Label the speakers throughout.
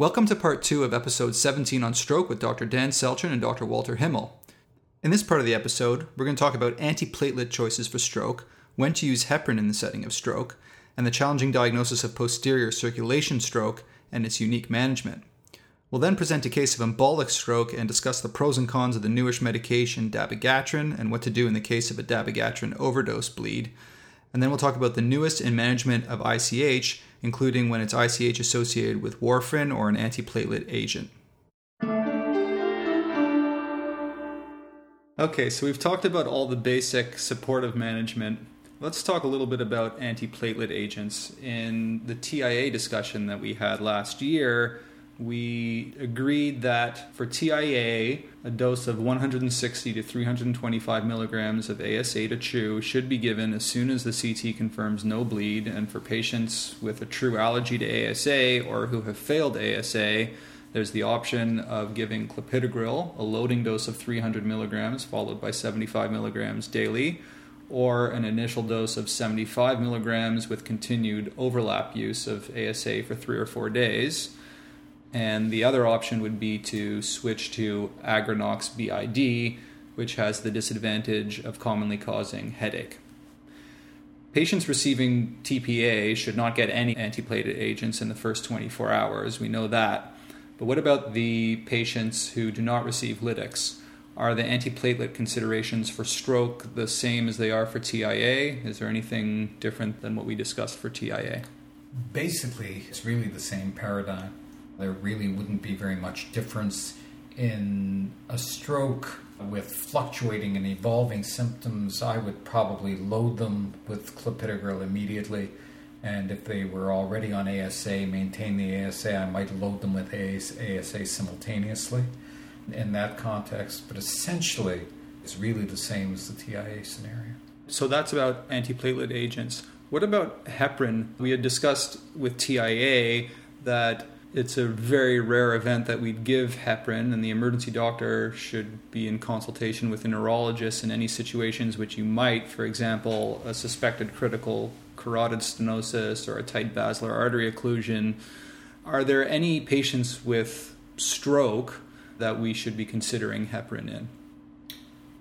Speaker 1: Welcome to part two of episode 17 on stroke with Dr. Dan Selchen and Dr. Walter Himmel. In this part of the episode, we're going to talk about antiplatelet choices for stroke, when to use heparin in the setting of stroke, and the challenging diagnosis of posterior circulation stroke and its unique management. We'll then present a case of embolic stroke and discuss the pros and cons of the newish medication dabigatran and what to do in the case of a dabigatran overdose bleed. And then we'll talk about the newest in management of ICH including when it's ICH associated with warfarin or an antiplatelet agent. Okay, so we've talked about all the basic supportive management. Let's talk a little bit about antiplatelet agents. In the TIA discussion that we had last year, we agreed that for TIA, a dose of 160 to 325 milligrams of ASA to chew should be given as soon as the CT confirms no bleed. And for patients with a true allergy to ASA or who have failed ASA, there's the option of giving clopidogrel, a loading dose of 300 milligrams followed by 75 milligrams daily, or an initial dose of 75 milligrams with continued overlap use of ASA for three or four days. And the other option would be to switch to Aggrenox BID, which has the disadvantage of commonly causing headache. Patients receiving TPA should not get any antiplatelet agents in the first 24 hours. We know that. But what about the patients who do not receive lytics? Are the antiplatelet considerations for stroke the same as they are for TIA? Is there anything different than what we discussed for TIA?
Speaker 2: Basically, it's really the same paradigm there really wouldn't be very much difference in a stroke with fluctuating and evolving symptoms. I would probably load them with clopidogrel immediately. And if they were already on ASA, maintain the ASA, I might load them with ASA simultaneously in that context. But essentially, it's really the same as the TIA scenario.
Speaker 1: So that's about antiplatelet agents. What about heparin? We had discussed with TIA that it's a very rare event that we'd give heparin, and the emergency doctor should be in consultation with a neurologist in any situations which you might, for example, a suspected critical carotid stenosis or a tight basilar artery occlusion. Are there any patients with stroke that we should be considering heparin in?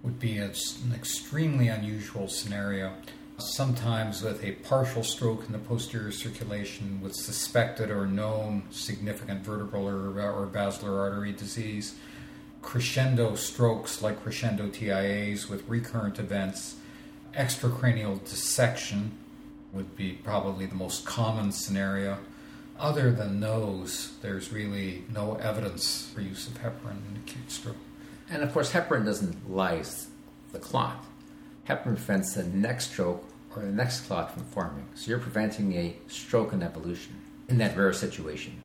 Speaker 2: Would be an extremely unusual scenario sometimes with a partial stroke in the posterior circulation with suspected or known significant vertebral or, or basilar artery disease, crescendo strokes like crescendo TIAs with recurrent events, extracranial dissection would be probably the most common scenario. Other than those, there's really no evidence for use of heparin in acute stroke.
Speaker 3: And of course, heparin doesn't lyse the clot. Heparin prevents the next stroke or the next clot from forming. So you're preventing a stroke in evolution in that rare situation.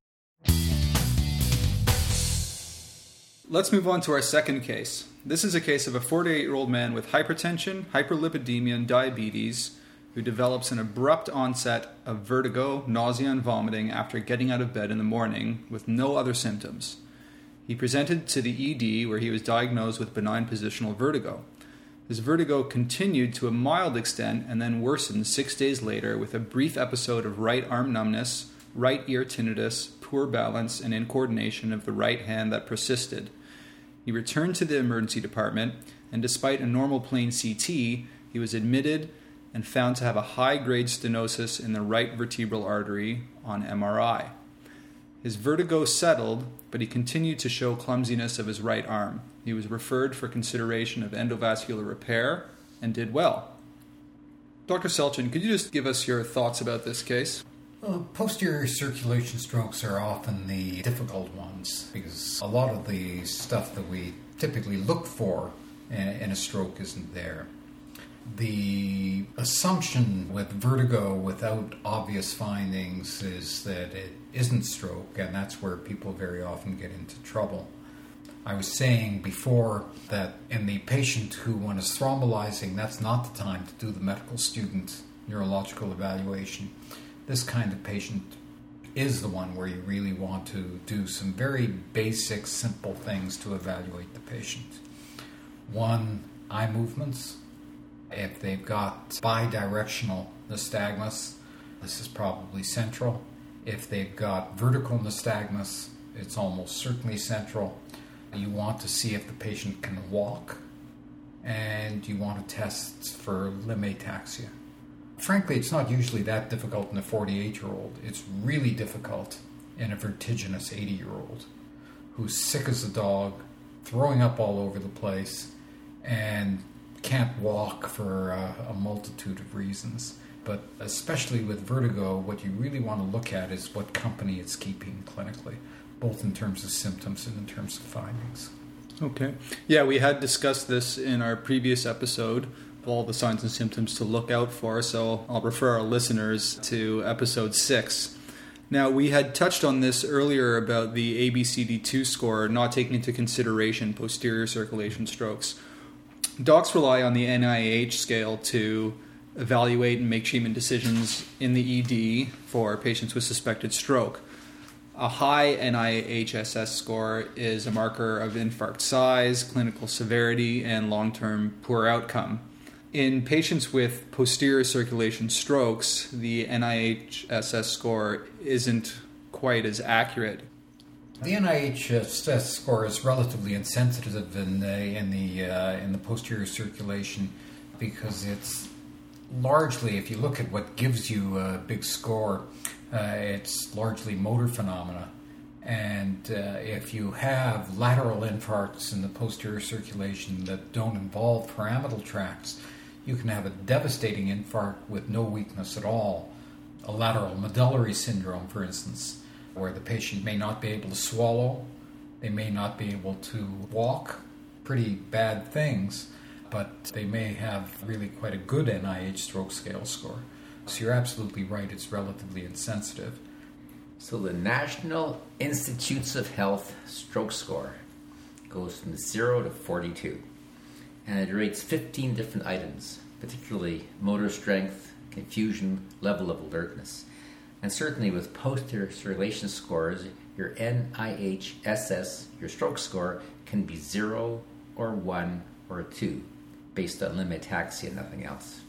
Speaker 1: Let's move on to our second case. This is a case of a 48 year old man with hypertension, hyperlipidemia, and diabetes who develops an abrupt onset of vertigo, nausea, and vomiting after getting out of bed in the morning with no other symptoms. He presented to the ED where he was diagnosed with benign positional vertigo. His vertigo continued to a mild extent and then worsened six days later with a brief episode of right arm numbness, right ear tinnitus, poor balance, and incoordination of the right hand that persisted. He returned to the emergency department, and despite a normal plain CT, he was admitted and found to have a high grade stenosis in the right vertebral artery on MRI. His vertigo settled, but he continued to show clumsiness of his right arm. He was referred for consideration of endovascular repair and did well. Dr. Selchen, could you just give us your thoughts about this case?
Speaker 2: Posterior circulation strokes are often the difficult ones because a lot of the stuff that we typically look for in a stroke isn't there. The assumption with vertigo without obvious findings is that it isn't stroke, and that's where people very often get into trouble. I was saying before that in the patient who, one is thrombolizing, that's not the time to do the medical student neurological evaluation. This kind of patient is the one where you really want to do some very basic, simple things to evaluate the patient. One, eye movements. If they've got bidirectional nystagmus, this is probably central. If they've got vertical nystagmus, It's almost certainly central. You want to see if the patient can walk, and you want to test for limb ataxia. Frankly, it's not usually that difficult in a 48 year old. It's really difficult in a vertiginous 80 year old who's sick as a dog, throwing up all over the place, and can't walk for a, a multitude of reasons. But especially with vertigo, what you really want to look at is what company it's keeping clinically, both in terms of symptoms and in terms of findings.
Speaker 1: Okay. Yeah, we had discussed this in our previous episode of all the signs and symptoms to look out for. So I'll refer our listeners to episode six. Now, we had touched on this earlier about the ABCD2 score not taking into consideration posterior circulation strokes. Docs rely on the NIH scale to evaluate and make treatment decisions in the ED for patients with suspected stroke. A high NIHSS score is a marker of infarct size, clinical severity, and long term poor outcome. In patients with posterior circulation strokes, the NIHSS score isn't quite as accurate.
Speaker 2: The NIHSS score is relatively insensitive in the in the uh, in the posterior circulation because it's largely, if you look at what gives you a big score, it's largely motor phenomena. And uh, if you have lateral infarcts in the posterior circulation that don't involve pyramidal tracts, you can have a devastating infarct with no weakness at all. A lateral medullary syndrome, for instance, where the patient may not be able to swallow, they may not be able to walk, pretty bad things but they may have really quite a good NIH stroke scale score. So you're absolutely right, it's relatively insensitive.
Speaker 3: So the National Institutes of Health stroke score goes from 0 to 42, and it rates 15 different items, particularly motor strength, confusion, level of alertness. And certainly with posterior circulation scores, your NIHSS, your stroke score, can be 0 or 1 or 2 based on limb ataxia, nothing else.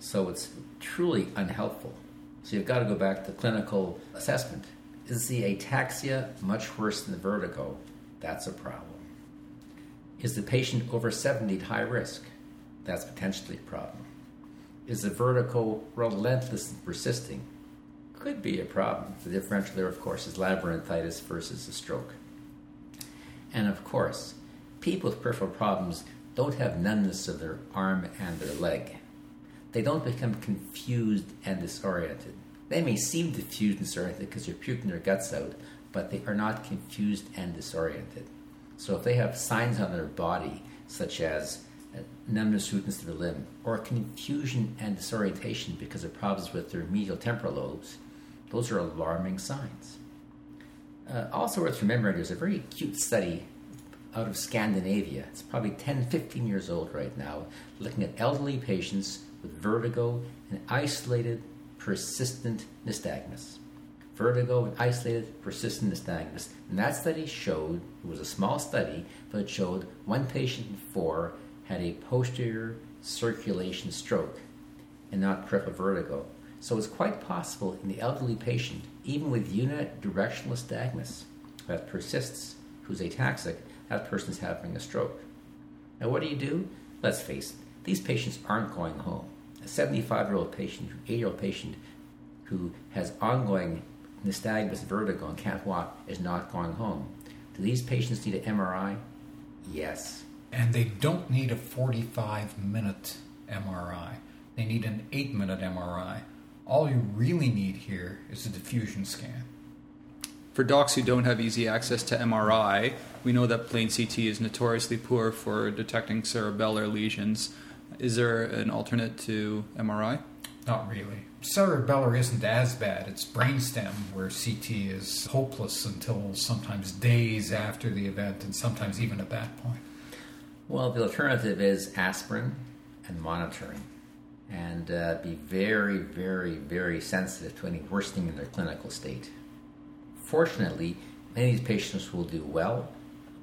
Speaker 3: So it's truly unhelpful. So you've got to go back to clinical assessment. Is the ataxia much worse than the vertigo? That's a problem. Is the patient over 70 at high risk? That's potentially a problem. Is the vertigo relentless and persisting? Could be a problem. The differential there, of course, is labyrinthitis versus a stroke. And of course, people with peripheral problems don't have numbness of their arm and their leg. They don't become confused and disoriented. They may seem confused and disoriented because they're puking their guts out, but they are not confused and disoriented. So if they have signs on their body, such as numbness, weakness of their limb, or confusion and disorientation because of problems with their medial temporal lobes, those are alarming signs. Uh, also worth remembering, there's a very cute study out of Scandinavia. It's probably 10, 15 years old right now, looking at elderly patients vertigo and isolated persistent nystagmus. Vertigo and isolated persistent nystagmus. And that study showed, it was a small study, but it showed one patient in four had a posterior circulation stroke and not peripheral vertigo. So it's quite possible in the elderly patient, even with unidirectional nystagmus that persists, who's ataxic, that person's having a stroke. Now, what do you do? Let's face it, these patients aren't going home. A 75 year old patient, 80 year old patient who has ongoing nystagmus vertigo and can't walk is not going home. Do these patients need an MRI? Yes.
Speaker 2: And they don't need a 45 minute MRI, they need an 8 minute MRI. All you really need here is a diffusion scan.
Speaker 1: For docs who don't have easy access to MRI, we know that plain CT is notoriously poor for detecting cerebellar lesions. Is there an alternate to MRI?
Speaker 2: Not really. Cerebellar isn't as bad. It's brainstem where CT is hopeless until sometimes days after the event and sometimes even at that point.
Speaker 3: Well, the alternative is aspirin and monitoring and uh, be very, very, very sensitive to any worsening in their clinical state. Fortunately, many of these patients will do well,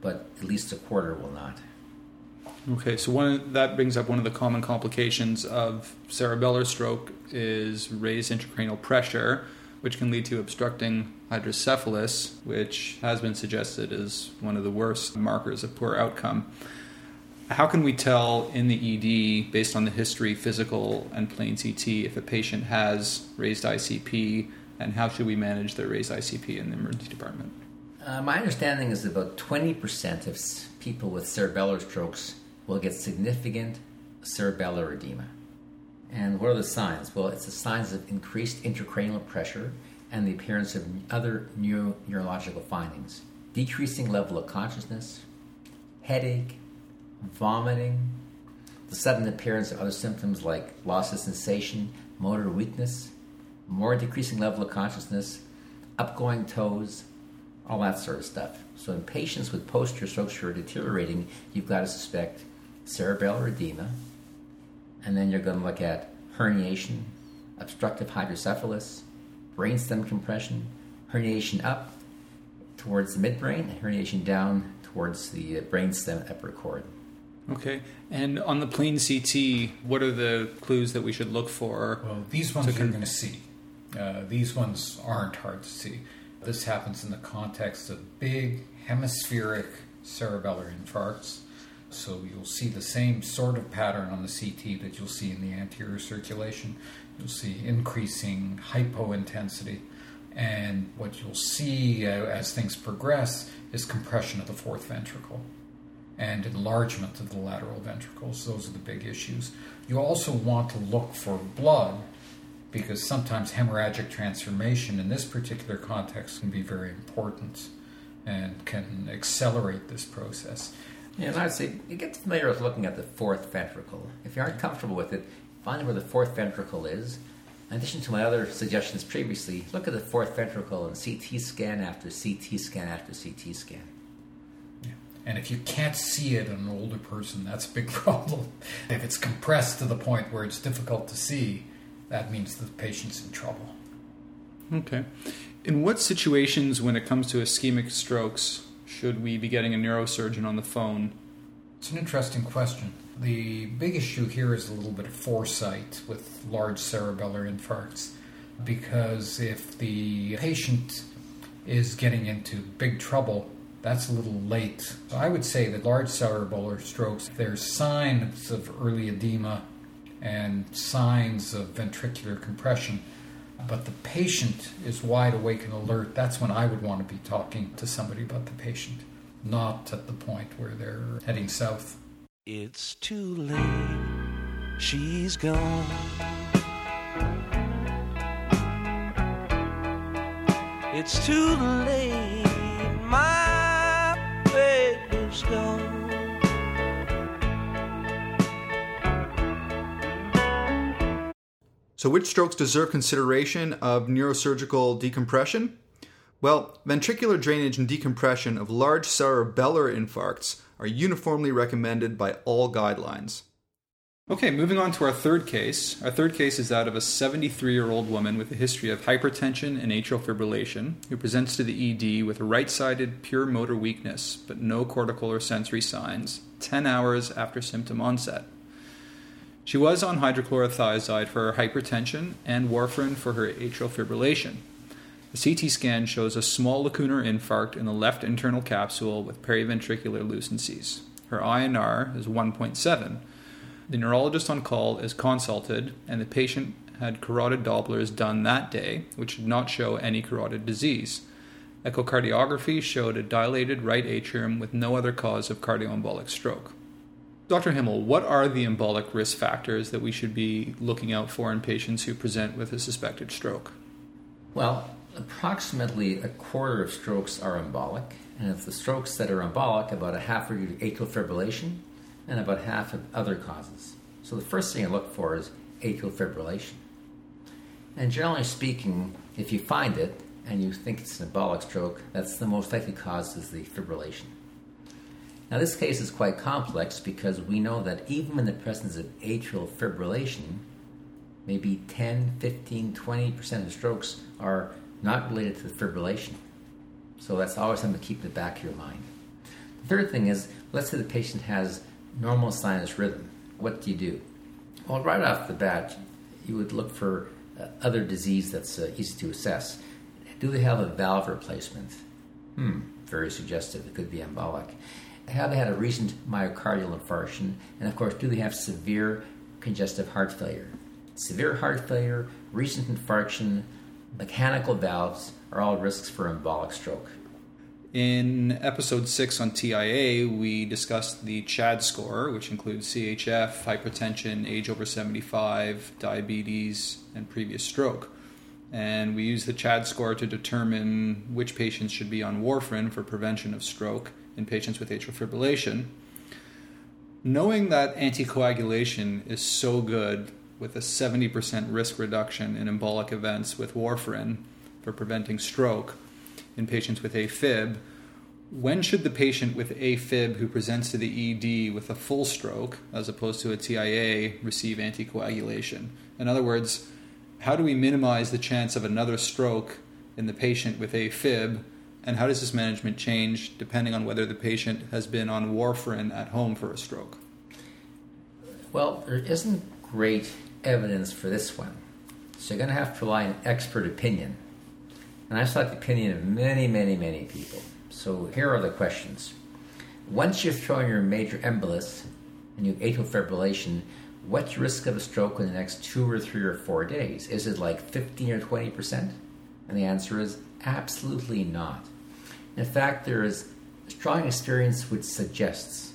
Speaker 3: but at least a quarter will not.
Speaker 1: Okay, so one that brings up one of the common complications of cerebellar stroke is raised intracranial pressure. which can lead to obstructing hydrocephalus, which has been suggested as one of the worst markers of poor outcome. How can we tell in the ED, based on the history, physical, and plain CT, if a patient has raised ICP, and how should we manage their raised ICP in the emergency department?
Speaker 3: Uh, my understanding is about 20% of people with cerebellar strokes will get significant cerebellar edema. And what are the signs? Well, it's the signs of increased intracranial pressure and the appearance of other neuro- neurological findings decreasing level of consciousness, headache, vomiting, the sudden appearance of other symptoms like loss of sensation, motor weakness, more decreasing level of consciousness, upgoing toes, all that sort of stuff. So, in patients with posterior strokes who are deteriorating, you've got to suspect cerebellar edema, and then you're going to look at herniation, obstructive hydrocephalus, brainstem compression, herniation up towards the midbrain, and herniation down towards the brainstem upper cord.
Speaker 1: Okay. And on the plain CT, what are the clues that we should look for?
Speaker 2: Well, these ones con- you're going to see. Uh, these ones aren't hard to see. This happens in the context of big hemispheric cerebellar infarcts. So you'll see the same sort of pattern on the CT that you'll see in the anterior circulation. You'll see increasing hypointensity. And what you'll see uh, as things progress is compression of the fourth ventricle and enlargement of the lateral ventricles. Those are the big issues. You also want to look for blood because sometimes hemorrhagic transformation in this particular context can be very important and can accelerate this process.
Speaker 3: Yeah, and I'd say you get familiar with looking at the fourth ventricle. If you aren't comfortable with it, find where the fourth ventricle is. In addition to my other suggestions previously, look at the fourth ventricle and CT scan after CT scan after CT scan.
Speaker 2: Yeah. And if you can't see it in an older person, that's a big problem. If it's compressed to the point where it's difficult to see, that means the patient's in trouble.
Speaker 1: Okay. In what situations, when it comes to ischemic strokes, should we be getting a neurosurgeon on the phone?
Speaker 2: It's an interesting question. The big issue here is a little bit of foresight with large cerebellar infarcts because if the patient is getting into big trouble, that's a little late. So I would say that large cerebellar strokes, there's signs of early edema and signs of ventricular compression, but the patient is wide awake and alert. That's when I would want to be talking to somebody about the patient, not at the point where they're heading south.
Speaker 4: It's too late. She's gone. It's too late. My baby's gone.
Speaker 1: So, which strokes deserve consideration of neurosurgical decompression? Well, ventricular drainage and decompression of large cerebellar infarcts are uniformly recommended by all guidelines. Okay, moving on to our third case. Our third case is that of a 73 year old woman with a history of hypertension and atrial fibrillation who presents to the ED with right sided pure motor weakness but no cortical or sensory signs 10 hours after symptom onset. She was on hydrochlorothiazide for her hypertension and warfarin for her atrial fibrillation. The CT scan shows a small lacunar infarct in the left internal capsule with periventricular lucencies. Her INR is 1.7. The neurologist on call is consulted, and the patient had carotid Dopplers done that day, which did not show any carotid disease. Echocardiography showed a dilated right atrium with no other cause of cardioembolic stroke. Dr. Himmel, what are the embolic risk factors that we should be looking out for in patients who present with a suspected stroke?
Speaker 3: Well, approximately a quarter of strokes are embolic, and of the strokes that are embolic, about a half are due to atrial fibrillation and about half of other causes. So the first thing I look for is atrial fibrillation. And generally speaking, if you find it and you think it's an embolic stroke, that's the most likely cause is the fibrillation. Now, this case is quite complex because we know that even in the presence of atrial fibrillation, maybe 10, 15, 20% of strokes are not related to the fibrillation. So that's always something to keep in the back of your mind. The third thing is, let's say the patient has normal sinus rhythm. What do you do? Well, right off the bat, you would look for uh, other disease that's uh, easy to assess. Do they have a valve replacement? Hmm, very suggestive. It could be embolic. Have they had a recent myocardial infarction? And of course, do they have severe congestive heart failure? Severe heart failure, recent infarction, mechanical valves are all risks for embolic stroke.
Speaker 1: In episode 6 on TIA, we discussed the CHAD score, which includes CHF, hypertension, age over 75, diabetes, and previous stroke. And we use the CHAD score to determine which patients should be on warfarin for prevention of stroke in patients with atrial fibrillation. Knowing that anticoagulation is so good with a 70% risk reduction in embolic events with warfarin for preventing stroke in patients with AFib, when should the patient with AFib who presents to the ED with a full stroke, as opposed to a TIA, receive anticoagulation? In other words, how do we minimize the chance of another stroke in the patient with AFib, and how does this management change depending on whether the patient has been on warfarin at home for a stroke?
Speaker 3: Well, there isn't great evidence for this one, so you're going to have to rely on expert opinion. And I've sought the opinion of many, many, many people. So here are the questions. Once you've thrown your major embolus and you atrial fibrillation, what's your risk of a stroke in the next two or three or four days? Is it like 15 or 20 percent? And the answer is absolutely not. In fact, there is strong experience which suggests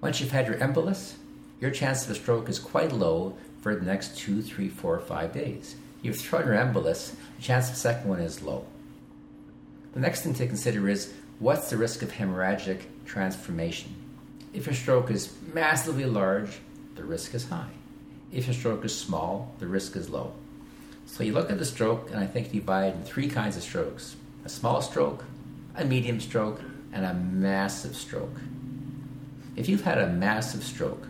Speaker 3: once you've had your embolus, your chance of a stroke is quite low for the next two, three, four, five days. You've thrown your embolus, the chance of a second one is low. The next thing to consider is what's the risk of hemorrhagic transformation? If your stroke is massively large, the risk is high. If your stroke is small, the risk is low. So you look at the stroke, and I think you divide in three kinds of strokes a small stroke, a medium stroke, and a massive stroke. If you've had a massive stroke,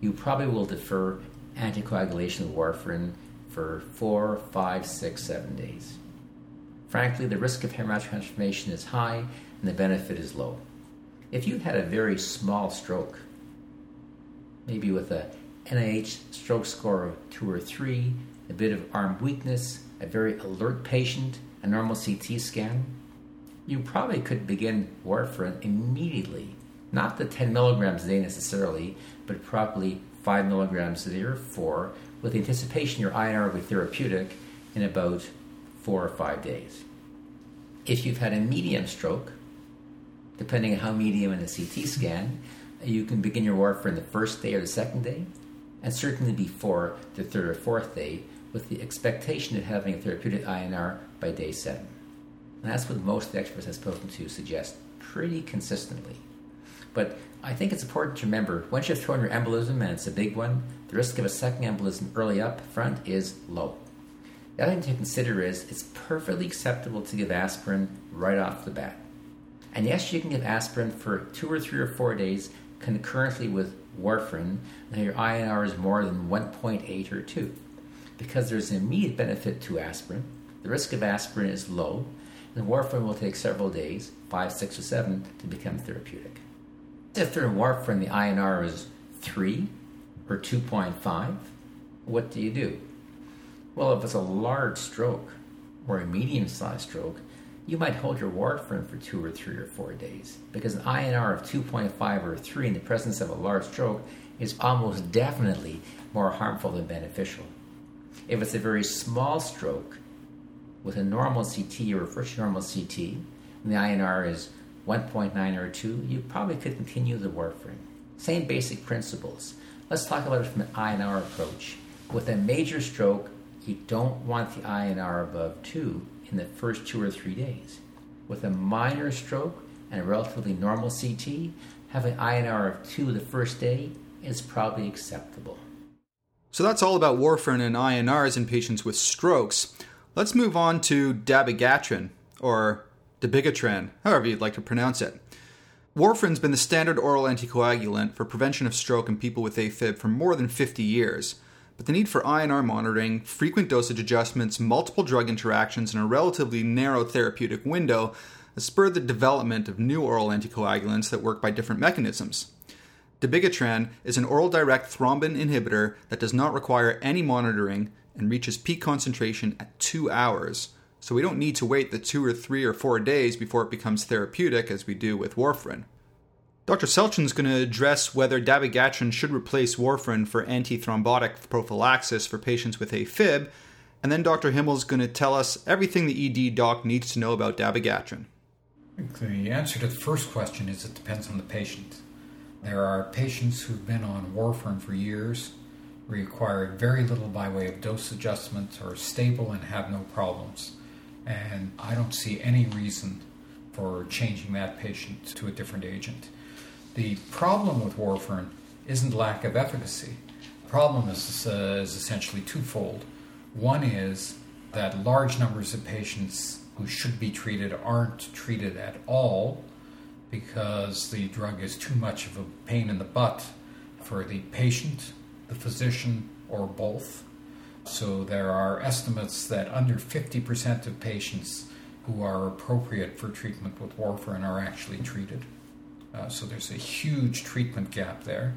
Speaker 3: you probably will defer anticoagulation with warfarin for four, five, six, seven days. Frankly, the risk of hemorrhage transformation is high and the benefit is low. If you had a very small stroke, maybe with a NIH stroke score of two or three, a bit of arm weakness, a very alert patient, a normal CT scan, you probably could begin warfarin immediately. Not the 10 milligrams a day necessarily, but probably 5 milligrams a day or 4, with the anticipation your INR will be therapeutic in about 4 or 5 days. If you've had a medium stroke, depending on how medium in the CT scan, you can begin your warfarin the first day or the second day, and certainly before the third or fourth day, with the expectation of having a therapeutic INR by day 7 that's what most of the experts I've spoken to suggest pretty consistently. But I think it's important to remember once you've thrown your embolism, and it's a big one, the risk of a second embolism early up front is low. The other thing to consider is it's perfectly acceptable to give aspirin right off the bat. And yes, you can give aspirin for two or three or four days concurrently with warfarin, and your INR is more than 1.8 or 2. Because there's an immediate benefit to aspirin, the risk of aspirin is low, and warfarin will take several days, 5, 6, or 7, to become therapeutic. If they're warfarin, the INR is 3 or 2.5, what do you do? Well, if it's a large stroke or a medium sized stroke, you might hold your warfarin for two or three or four days because an INR of 2.5 or 3 in the presence of a large stroke is almost definitely more harmful than beneficial. If it's a very small stroke with a normal CT or a first normal CT, and the INR is 1.9 or 2, you probably could continue the warfarin. Same basic principles. Let's talk about it from an INR approach. With a major stroke, you don't want the INR above 2 in the first two or three days. With a minor stroke and a relatively normal CT, having INR of 2 the first day is probably acceptable.
Speaker 1: So that's all about warfarin and INRs in patients with strokes. Let's move on to dabigatran, or dabigatran, however you'd like to pronounce it. Warfarin's been the standard oral anticoagulant for prevention of stroke in people with AFib for more than 50 years. But the need for INR monitoring, frequent dosage adjustments, multiple drug interactions, and a relatively narrow therapeutic window has spurred the development of new oral anticoagulants that work by different mechanisms. Dabigatran is an oral direct thrombin inhibitor that does not require any monitoring and reaches peak concentration at two hours. So we don't need to wait the two or three or four days before it becomes therapeutic as we do with warfarin. Dr. Selchen is going to address whether dabigatran should replace warfarin for antithrombotic prophylaxis for patients with AFib, and then Dr. Himmel is going to tell us everything the ED doc needs to know about dabigatran.
Speaker 2: The answer to the first question is it depends on the patient. There are patients who've been on warfarin for years, require very little by way of dose adjustments, are stable and have no problems. And I don't see any reason for changing that patient to a different agent. The problem with warfarin isn't lack of efficacy. The problem is, uh, is essentially twofold. One is that large numbers of patients who should be treated aren't treated at all because the drug is too much of a pain in the butt for the patient, the physician, or both. So there are estimates that under 50% of patients who are appropriate for treatment with warfarin are actually treated. Uh, so there's a huge treatment gap there.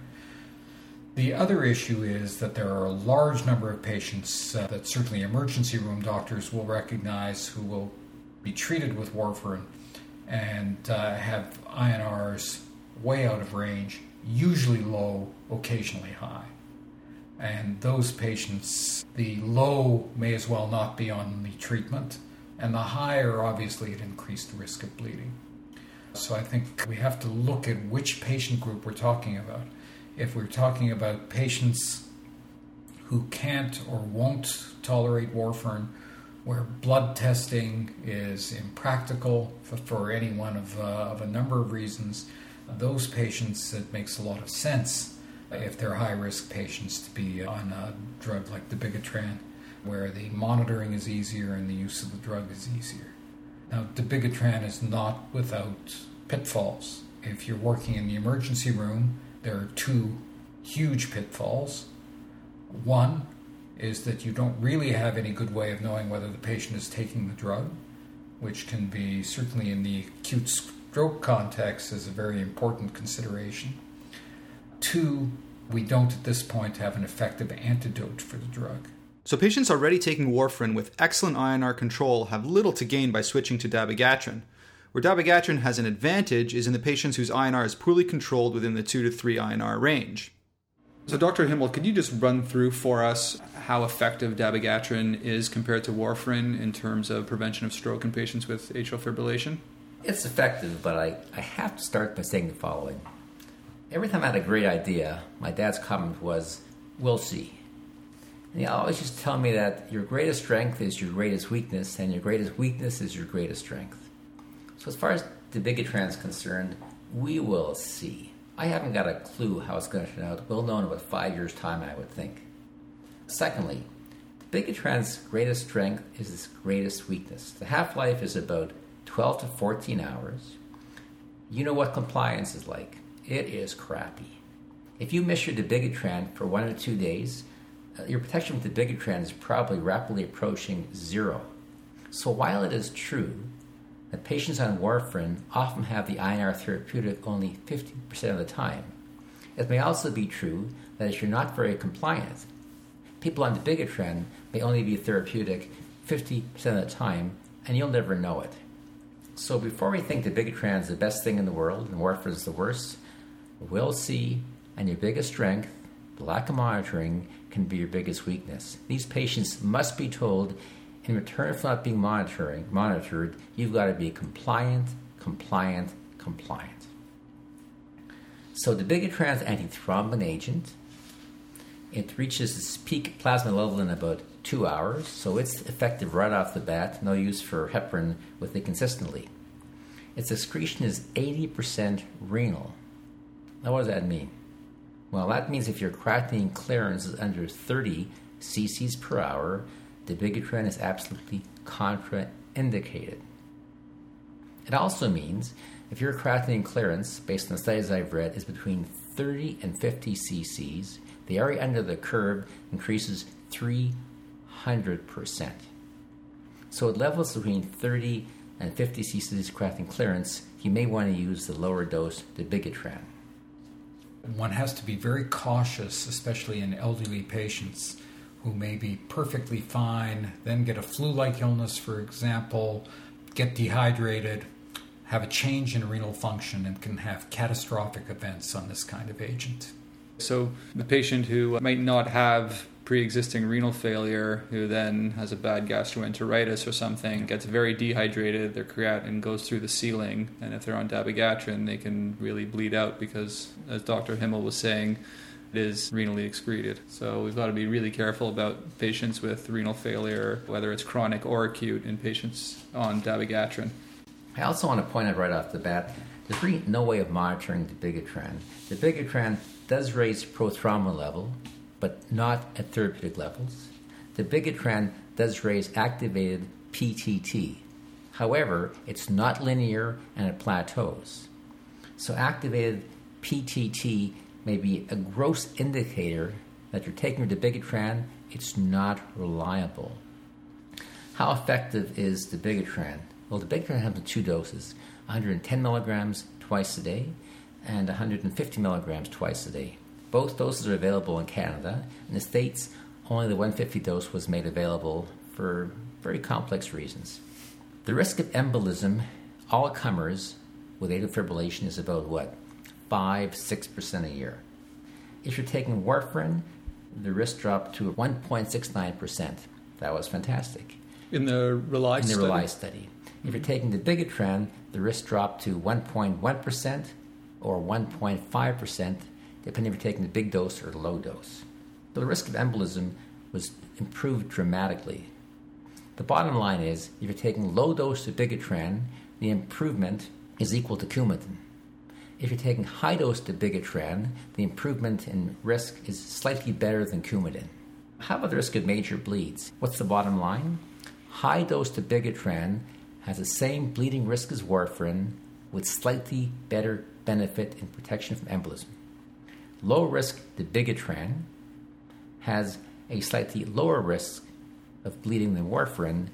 Speaker 2: The other issue is that there are a large number of patients uh, that certainly emergency room doctors will recognize who will be treated with warfarin and uh, have INRs way out of range, usually low, occasionally high. And those patients, the low may as well not be on the treatment, and the higher, obviously at increased risk of bleeding. So I think we have to look at which patient group we're talking about. If we're talking about patients who can't or won't tolerate warfarin, where blood testing is impractical for, for any one of, uh, of a number of reasons, those patients, it makes a lot of sense if they're high risk patients to be on a drug like dabigatran, where the monitoring is easier and the use of the drug is easier. Now, dabigatran is not without pitfalls. If you're working in the emergency room, there are two huge pitfalls. One is that you don't really have any good way of knowing whether the patient is taking the drug, which can be certainly in the acute stroke context is a very important consideration. Two, we don't at this point have an effective antidote for the drug.
Speaker 1: So patients already taking warfarin with excellent INR control have little to gain by switching to dabigatran. Where dabigatran has an advantage is in the patients whose INR is poorly controlled within the 2 to 3 INR range. So, Dr. Himmel, could you just run through for us how effective dabigatran is compared to warfarin in terms of prevention of stroke in patients with atrial fibrillation?
Speaker 3: It's effective, but I, I have to start by saying the following. Every time I had a great idea, my dad's comment was, We'll see. And he always used to tell me that your greatest strength is your greatest weakness, and your greatest weakness is your greatest strength. So, as far as dabigatran is concerned, we will see. I haven't got a clue how it's going to turn out. We'll know in about five years' time, I would think. Secondly, Bigotran's greatest strength is its greatest weakness. The half life is about 12 to 14 hours. You know what compliance is like. It is crappy. If you miss your dabigatran for one or two days, uh, your protection with dabigatran is probably rapidly approaching zero. So while it is true that patients on warfarin often have the INR therapeutic only 50% of the time. It may also be true that if you're not very compliant, people on dabigatran may only be therapeutic 50% of the time, and you'll never know it. So before we think dabigatran is the best thing in the world and warfarin is the worst, we'll see, and your biggest strength, the lack of monitoring, can be your biggest weakness. These patients must be told in return for not being monitoring, monitored, you've got to be compliant, compliant, compliant. So dabigatran is antithrombin agent. It reaches its peak plasma level in about two hours, so it's effective right off the bat. No use for heparin with it consistently. Its excretion is 80% renal. Now, what does that mean? Well, that means if your creatinine clearance is under 30 cc's per hour, dabigatran is absolutely contraindicated. It also means if your creatinine clearance, based on the studies I've read, is between 30 and 50 cc's, the area under the curve increases 300%. So at levels between 30 and 50 cc's creatinine clearance, you may want to use the lower dose the dabigatran.
Speaker 2: One has to be very cautious, especially in elderly patients who may be perfectly fine, then get a flu like illness, for example, get dehydrated, have a change in renal function, and can have catastrophic events on this kind of agent.
Speaker 1: So, the patient who might not have pre-existing renal failure who then has a bad gastroenteritis or something gets very dehydrated their creatinine goes through the ceiling and if they're on dabigatran they can really bleed out because as dr himmel was saying it is renally excreted so we've got to be really careful about patients with renal failure whether it's chronic or acute in patients on dabigatran
Speaker 3: I also want to point out right off the bat there's really no way of monitoring dabigatran. The bigatran does raise prothrombin level, but not at therapeutic levels. Dabigatran does raise activated PTT. However, it's not linear and it plateaus. So, activated PTT may be a gross indicator that you're taking the dabigatran, it's not reliable. How effective is dabigatran? Well, dabigatran has two doses 110 milligrams twice a day and 150 milligrams twice a day. Both doses are available in Canada. In the States, only the 150 dose was made available for very complex reasons. The risk of embolism, all comers with atrial fibrillation, is about what? 5 6% a year. If you're taking warfarin, the risk dropped to 1.69%. That was fantastic.
Speaker 1: in the RE-LY
Speaker 3: In the
Speaker 1: study
Speaker 3: study. If you're taking dabigatran, the risk dropped to 1.1% or 1.5%, depending if you're taking the big dose or the low dose. So the risk of embolism was improved dramatically. The bottom line is, if you're taking low dose of bigatran, the improvement is equal to Coumadin. If you're taking high dose of bigatran, the improvement in risk is slightly better than Coumadin. How about the risk of major bleeds? What's the bottom line? High dose dabigatran has the same bleeding risk as warfarin with slightly better benefit in protection from embolism. Low risk dabigatran has a slightly lower risk of bleeding than warfarin,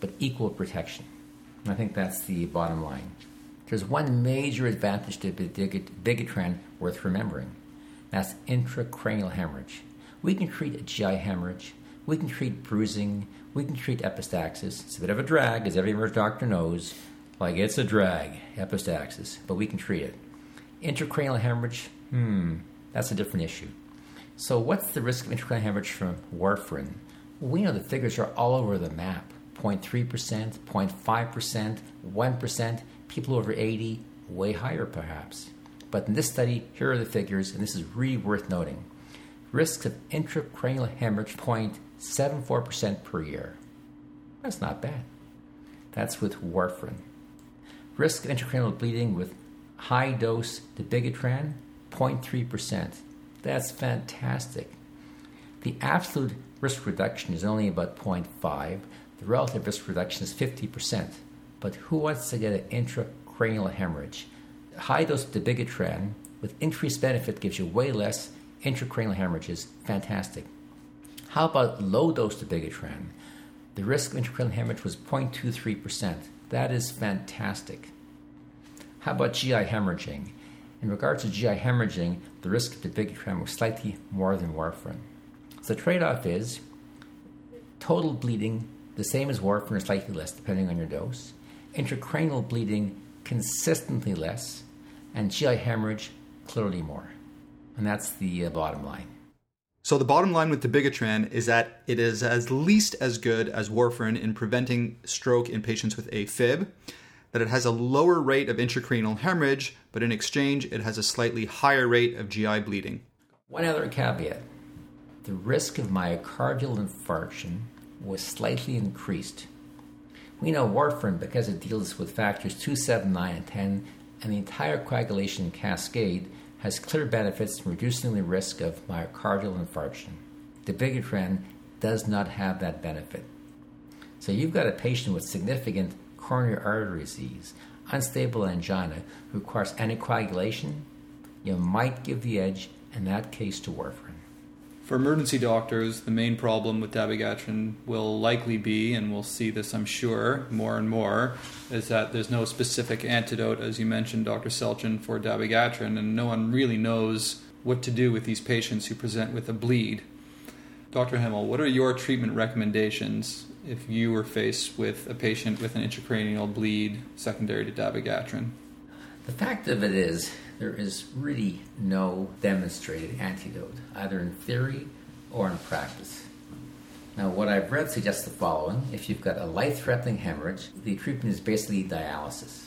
Speaker 3: but equal protection. And I think that's the bottom line. There's one major advantage to big- bigatran worth remembering. That's intracranial hemorrhage. We can treat a GI hemorrhage, we can treat bruising, we can treat epistaxis. It's a bit of a drag, as every emergency doctor knows. Like it's a drag, epistaxis, but we can treat it. Intracranial hemorrhage, hmm, that's a different issue. So, what's the risk of intracranial hemorrhage from warfarin? We know the figures are all over the map 0.3%, 0.5%, 1%, people over 80, way higher perhaps. But in this study, here are the figures, and this is really worth noting. Risks of intracranial hemorrhage 0.74% per year. That's not bad. That's with warfarin. Risk of intracranial bleeding with high dose dabigatran 0.3%. That's fantastic. The absolute risk reduction is only about 0.5. The relative risk reduction is 50%. But who wants to get an intracranial hemorrhage? High dose dabigatran with increased benefit gives you way less intracranial hemorrhages. Fantastic. How about low dose dabigatran? The risk of intracranial hemorrhage was 0.23%. That is fantastic. How about GI hemorrhaging? In regards to GI hemorrhaging, the risk of dabigatran was slightly more than warfarin. So the trade-off is total bleeding the same as warfarin or slightly less depending on your dose, intracranial bleeding consistently less, and GI hemorrhage clearly more. And that's the uh, bottom line.
Speaker 5: So the bottom line with dabigatran is that it is at least as good as warfarin in preventing stroke in patients with AFib, that it has a lower rate of intracranial hemorrhage, but in exchange it has a slightly higher rate of GI bleeding.
Speaker 3: One other caveat the risk of myocardial infarction was slightly increased. We know warfarin because it deals with factors 2, 7, 9, and 10, and the entire coagulation cascade has clear benefits in reducing the risk of myocardial infarction. Dabigatran does not have that benefit. So you've got a patient with significant coronary artery disease, unstable angina, requires anticoagulation, you might give the edge in that case to warfarin.
Speaker 1: For emergency doctors, the main problem with dabigatran will likely be, and we'll see this, I'm sure, more and more, is that there's no specific antidote, as you mentioned, Dr. Selchen, for dabigatran, and no one really knows what to do with these patients who present with a bleed. Dr. Himmel, what are your treatment recommendations if you were faced with a patient with an intracranial bleed secondary to dabigatran?
Speaker 3: The fact of it is, there is really no demonstrated antidote, either in theory or in practice. Now, what I've read suggests the following if you've got a life threatening hemorrhage, the treatment is basically dialysis.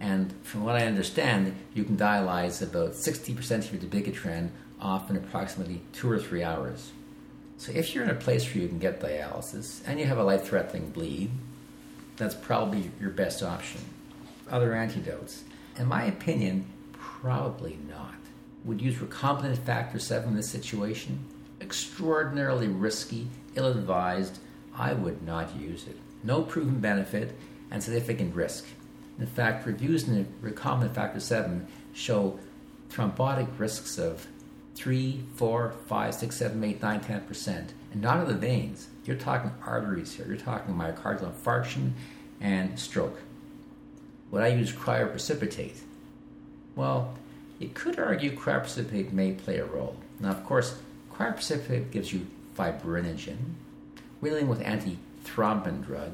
Speaker 3: And from what I understand, you can dialyze about 60% of your dabigatran off in approximately two or three hours. So if you're in a place where you can get dialysis and you have a life-threatening bleed, that's probably your best option. Other antidotes, in my opinion, probably not. Would use recombinant factor 7 in this situation? Extraordinarily risky, ill-advised. I would not use it. No proven benefit and significant risk. In fact, reviews in recombinant factor 7 show thrombotic risks of 3, 4, 5, 6, 7, 8, 9, 10%. And not of the veins. You're talking arteries here. You're talking myocardial infarction and stroke. Would I use cryoprecipitate? Well, you could argue cryoprecipitate may play a role. Now, of course, cryoprecipitate gives you fibrinogen. We're dealing with antithrombin drug.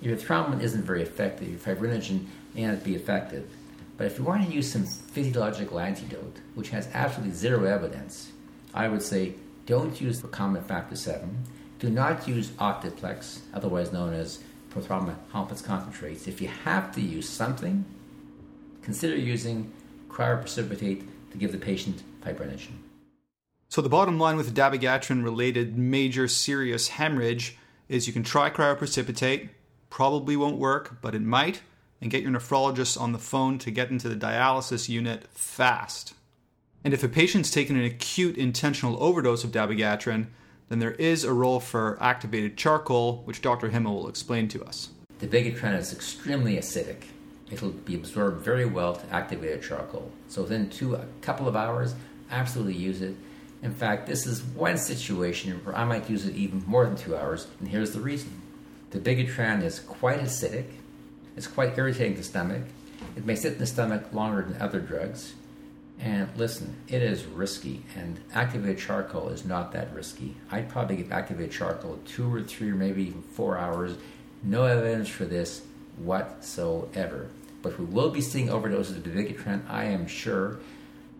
Speaker 3: If your thrombin isn't very effective, your fibrinogen may not be effective. But if you want to use some physiological antidote, which has absolutely zero evidence, I would say don't use recombinant factor 7. Do not use Octaplex, otherwise known as prothrombin complex concentrates. If you have to use something, consider using cryoprecipitate to give the patient fibrinogen.
Speaker 5: So the bottom line with dabigatran related major serious hemorrhage is you can try cryoprecipitate, probably won't work, but it might and get your nephrologist on the phone to get into the dialysis unit fast. And if a patient's taken an acute intentional overdose of dabigatran, then there is a role for activated charcoal, which Dr. Himmel will explain to us.
Speaker 3: The dabigatran is extremely acidic. It'll be absorbed very well to activated charcoal. So within two, a couple of hours, absolutely use it. In fact, this is one situation where I might use it even more than two hours, and here's the reason. The Dabigatran is quite acidic, it's quite irritating to the stomach. It may sit in the stomach longer than other drugs. And listen, it is risky, and activated charcoal is not that risky. I'd probably give activated charcoal two or three or maybe even four hours. No evidence for this whatsoever. But we will be seeing overdoses of dabigatran, I am sure.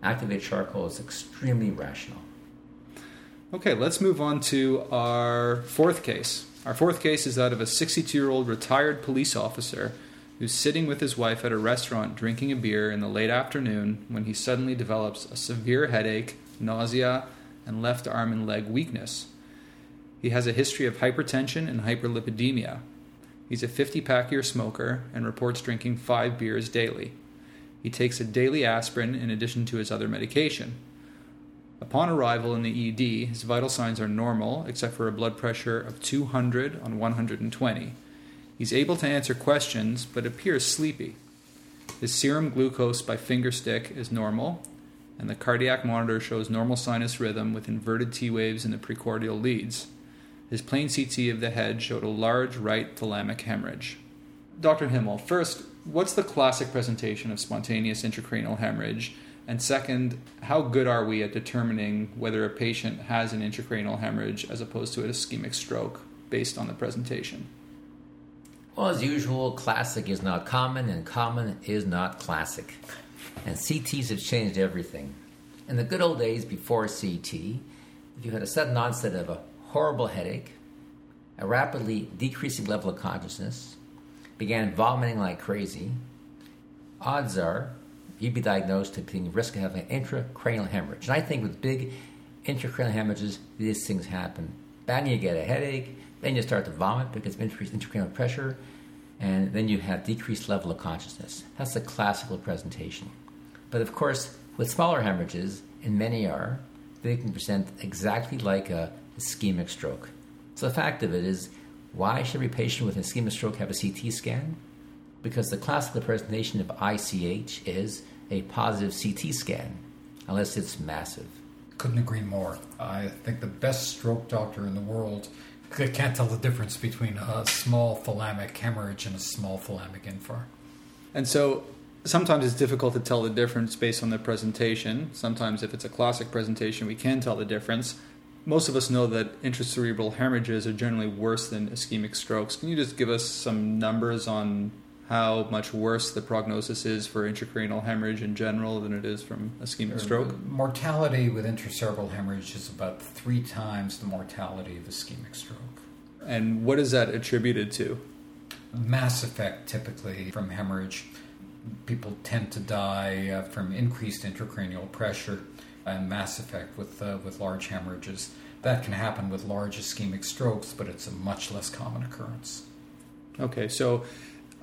Speaker 3: Activated charcoal is extremely rational.
Speaker 1: Okay, let's move on to our fourth case. Our fourth case is that of a 62 year old retired police officer who's sitting with his wife at a restaurant drinking a beer in the late afternoon when he suddenly develops a severe headache, nausea, and left arm and leg weakness. He has a history of hypertension and hyperlipidemia. He's a 50 pack year smoker and reports drinking five beers daily. He takes a daily aspirin in addition to his other medication. Upon arrival in the ED, his vital signs are normal except for a blood pressure of 200 on 120. He's able to answer questions, but appears sleepy. His serum glucose by finger stick is normal, and the cardiac monitor shows normal sinus rhythm with inverted T waves in the precordial leads. His plain CT of the head showed a large right thalamic hemorrhage. Dr. Himmel, first, what's the classic presentation of spontaneous intracranial hemorrhage? And second, how good are we at determining whether a patient has an intracranial hemorrhage as opposed to an ischemic stroke based on the presentation?
Speaker 3: Well, as usual, classic is not common, and common is not classic. And CTs have changed everything. In the good old days before CT, if you had a sudden onset of a horrible headache, a rapidly decreasing level of consciousness, began vomiting like crazy, odds are you'd be diagnosed to being risk of having an intracranial hemorrhage. And I think with big intracranial hemorrhages, these things happen. Bang, you get a headache, then you start to vomit because of increased intracranial pressure, and then you have decreased level of consciousness. That's a classical presentation. But of course, with smaller hemorrhages, and many are, they can present exactly like a ischemic stroke. So the fact of it is, why should every patient with ischemic stroke have a CT scan? Because the classical presentation of ICH is a positive CT scan, unless it's massive.
Speaker 2: Couldn't agree more. I think the best stroke doctor in the world can't tell the difference between a small thalamic hemorrhage and a small thalamic infarct.
Speaker 1: And so sometimes it's difficult to tell the difference based on the presentation. Sometimes, if it's a classic presentation, we can tell the difference. most of us know that intracerebral hemorrhages are generally worse than ischemic strokes. Can you just give us some numbers on how much worse the prognosis is for intracranial hemorrhage in general than it is from ischemic stroke?
Speaker 2: Mortality with intracerebral hemorrhage is about three times the mortality of ischemic stroke.
Speaker 1: And what is that attributed to?
Speaker 2: Mass effect, typically from hemorrhage. People tend to die uh, from increased intracranial pressure and mass effect with uh, with large hemorrhages. That can happen with large ischemic strokes, but it's a much less common occurrence.
Speaker 1: Okay, so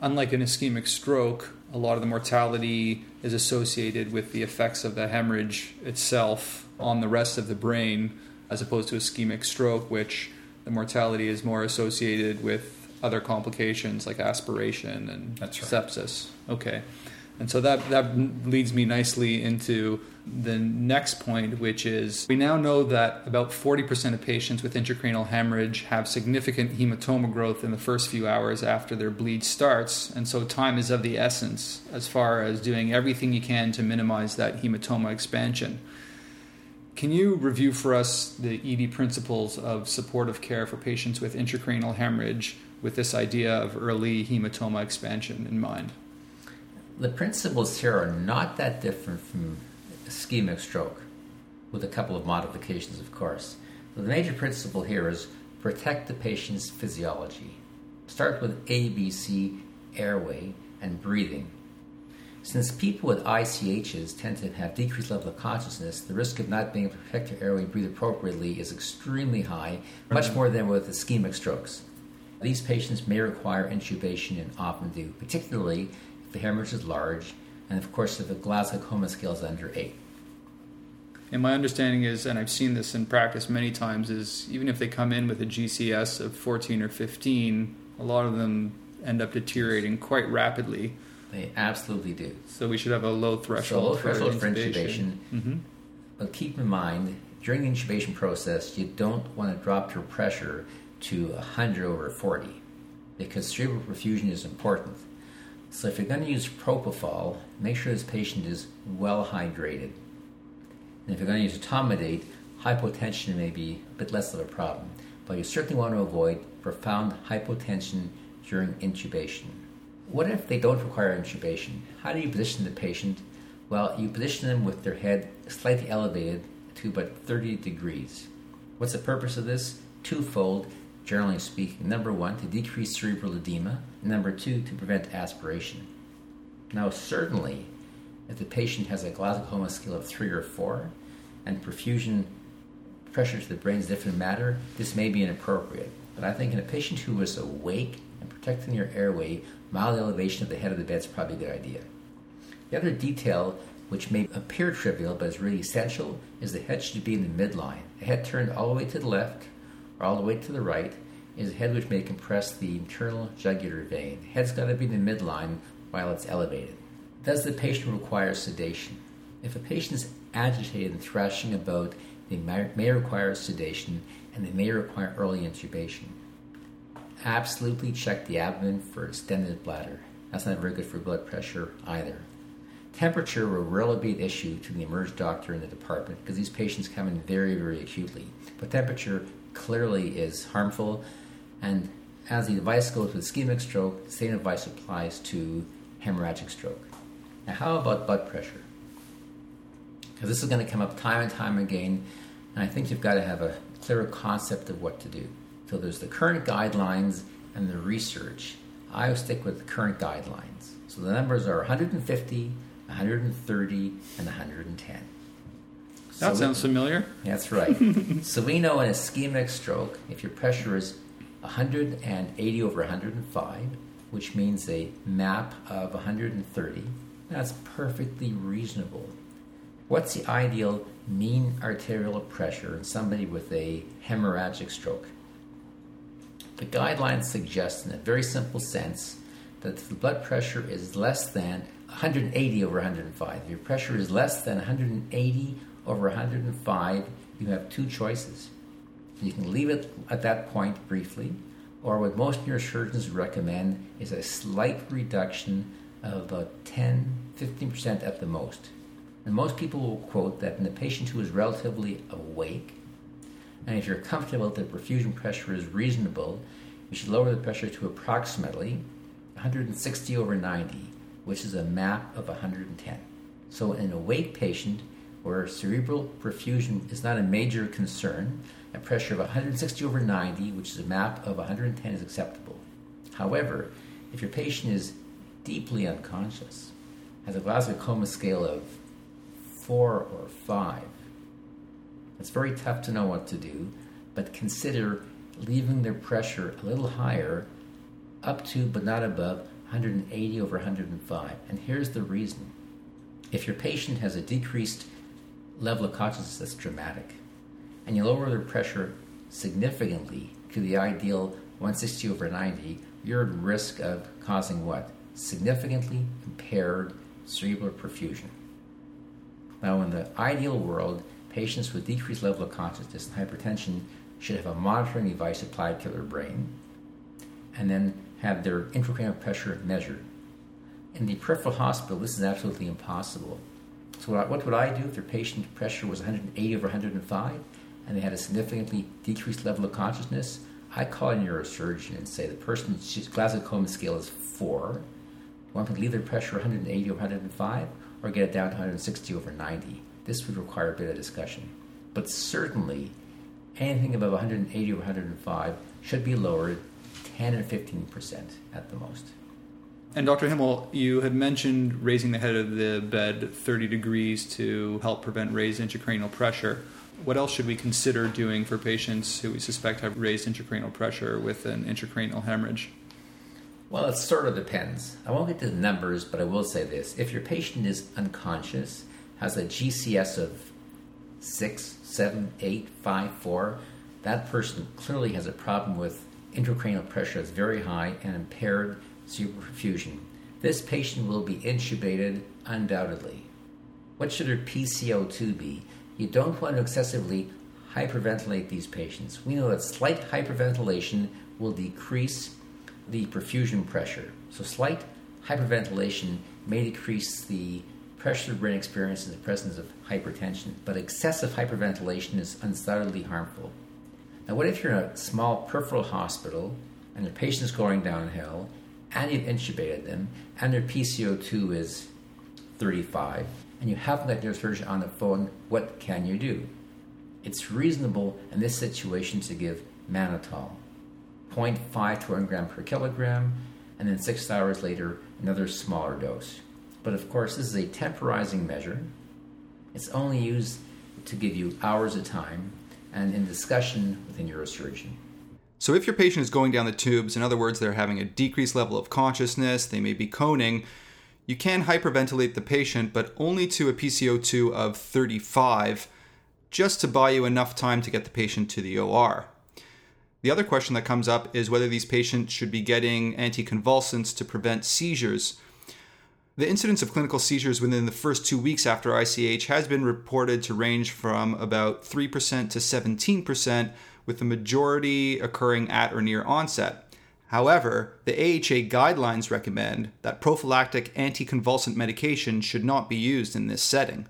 Speaker 1: unlike an ischemic stroke, a lot of the mortality is associated with the effects of the hemorrhage itself on the rest of the brain, as opposed to ischemic stroke, which the mortality is more associated with other complications like aspiration and
Speaker 2: right.
Speaker 1: sepsis. Okay. And so that, that leads me nicely into the next point, which is we now know that about 40% of patients with intracranial hemorrhage have significant hematoma growth in the first few hours after their bleed starts. And so time is of the essence as far as doing everything you can to minimize that hematoma expansion. Can you review for us the ED principles of supportive care for patients with intracranial hemorrhage with this idea of early hematoma expansion in mind?
Speaker 3: The principles here are not that different from ischemic stroke, with a couple of modifications, of course. So the major principle here is protect the patient's physiology. Start with ABC, airway, and breathing. Since people with ICHs tend to have decreased level of consciousness, the risk of not being able to protect their airway and breathe appropriately is extremely high, much more than with ischemic strokes. These patients may require intubation and often do, particularly if the hemorrhage is large and, of course, if the Glasgow Coma scale is under 8.
Speaker 1: And my understanding is, and I've seen this in practice many times, is even if they come in with a GCS of 14 or 15, a lot of them end up deteriorating quite rapidly.
Speaker 3: They absolutely do.
Speaker 1: So we should have a low threshold, So
Speaker 3: low threshold for intubation.
Speaker 1: hmm
Speaker 3: But keep in mind, during the intubation process, you don't want to drop your pressure to 100 over 40 because cerebral perfusion is important. So if you're going to use propofol, make sure this patient is well hydrated. And if you're going to use etomidate, hypotension may be a bit less of a problem. But you certainly want to avoid profound hypotension during intubation. What if they don't require intubation? How do you position the patient? Well, you position them with their head slightly elevated to about 30 degrees. What's the purpose of this? Twofold, generally speaking. Number one, to decrease cerebral edema. Number two, to prevent aspiration. Now, certainly, if the patient has a Glasgow Coma scale of three or four, and perfusion pressure to the brain is different matter, this may be inappropriate. But I think in a patient who is awake and protecting your airway, mild elevation of the head of the bed is probably a good idea. The other detail, which may appear trivial but is really essential, is the head should be in the midline. A head turned all the way to the left or all the way to the right is a head which may compress the internal jugular vein. The head's got to be in the midline while it's elevated. Does the patient require sedation? If a patient is agitated and thrashing about, they may, require sedation and they may require early intubation. Absolutely check the abdomen for extended bladder. That's not very good for blood pressure either. Temperature will rarely be an issue to the emerge doctor in the department because these patients come in very, very acutely. But temperature clearly is harmful, and as the advice goes with ischemic stroke, the same advice applies to hemorrhagic stroke. Now, how about blood pressure? Because this is going to come up time and time again, and I think you've got to have a clearer concept of what to do. So there's the current guidelines and the research. I stick with the current guidelines. So the numbers are 150, 130, and 110.
Speaker 1: That
Speaker 3: So-
Speaker 1: sounds familiar.
Speaker 3: that's right. so we know in ischemic stroke, if your pressure is 180 over 105, which means a MAP of 130, that's perfectly reasonable. What's the ideal mean arterial pressure in somebody with a hemorrhagic stroke? The guidelines suggest, in a very simple sense, that if the blood pressure is less than 180 over 105, if your pressure is less than 180 over 105, you have two choices. You can leave it at that point briefly, or what most neurosurgeons recommend is a slight reduction of about 10 15% at the most. And most people will quote that in the patient who is relatively awake, And if you're comfortable that perfusion pressure is reasonable, you should lower the pressure to approximately 160 over 90, which is a map of 110. So, in a weight patient where cerebral perfusion is not a major concern, a pressure of 160 over 90, which is a map of 110, is acceptable. However, if your patient is deeply unconscious, has a Glasgow Coma scale of 4 or 5, it's very tough to know what to do, but consider leaving their pressure a little higher, up to but not above 180 over 105. And here's the reason. If your patient has a decreased level of consciousness that's dramatic, and you lower their pressure significantly to the ideal 160 over 90, you're at risk of causing what? Significantly impaired cerebral perfusion. Now, in the ideal world, patients with decreased level of consciousness and hypertension should have a monitoring device applied to their brain and then have their intracranial pressure measured. In the peripheral hospital, this is absolutely impossible. So, what, would I do if their patient pressure was 180 over 105 and they had a significantly decreased level of consciousness? I call a neurosurgeon and say the person's Glasgow Coma scale is 4. Want to leave their pressure 180 over 105 or get it down to 160 over 90? This would require a bit of discussion. But certainly, anything above 180 or 105 should be lowered 10 and 15% at the most.
Speaker 1: And Dr. Himmel, you had mentioned raising the head of the bed 30 degrees to help prevent raised intracranial pressure. What else should we consider doing for patients who we suspect have raised intracranial pressure with an intracranial hemorrhage?
Speaker 3: Well, it sort of depends. I won't get to the numbers, but I will say this. If your patient is unconscious, has a GCS of 6, 7, 8, 5, 4, that person clearly has a problem with intracranial pressure that's very high and impaired cerebral perfusion. This patient will be intubated undoubtedly. What should her PCO2 be? You don't want to excessively hyperventilate these patients. We know that slight hyperventilation will decrease the perfusion pressure. So, slight hyperventilation may decrease the pressure the brain experiences in the presence of hypertension, but excessive hyperventilation is undoubtedly harmful. Now, what if you're in a small peripheral hospital and the patient's going downhill and you've intubated them and their PCO2 is 35 and you haven't got your surgeon on the phone? What can you do? It's reasonable in this situation to give mannitol, 0.5 to 1 gram per kilogram, and then six hours later, another smaller dose. But of course, this is a temporizing measure. It's only used to give you hours of time and in discussion with a neurosurgeon.
Speaker 5: So, if your patient is going down the tubes, in other words, they're having a decreased level of consciousness, they may be coning, you can hyperventilate the patient, but only to a PCO2 of 35, just to buy you enough time to get the patient to the OR. The other question that comes up is whether these patients should be getting anticonvulsants to prevent seizures. The incidence of clinical seizures within the first two weeks after ICH has been reported to range from about 3% to 17%, with the majority occurring at or near onset. However, the AHA guidelines recommend that prophylactic anticonvulsant medication should not be used in this setting.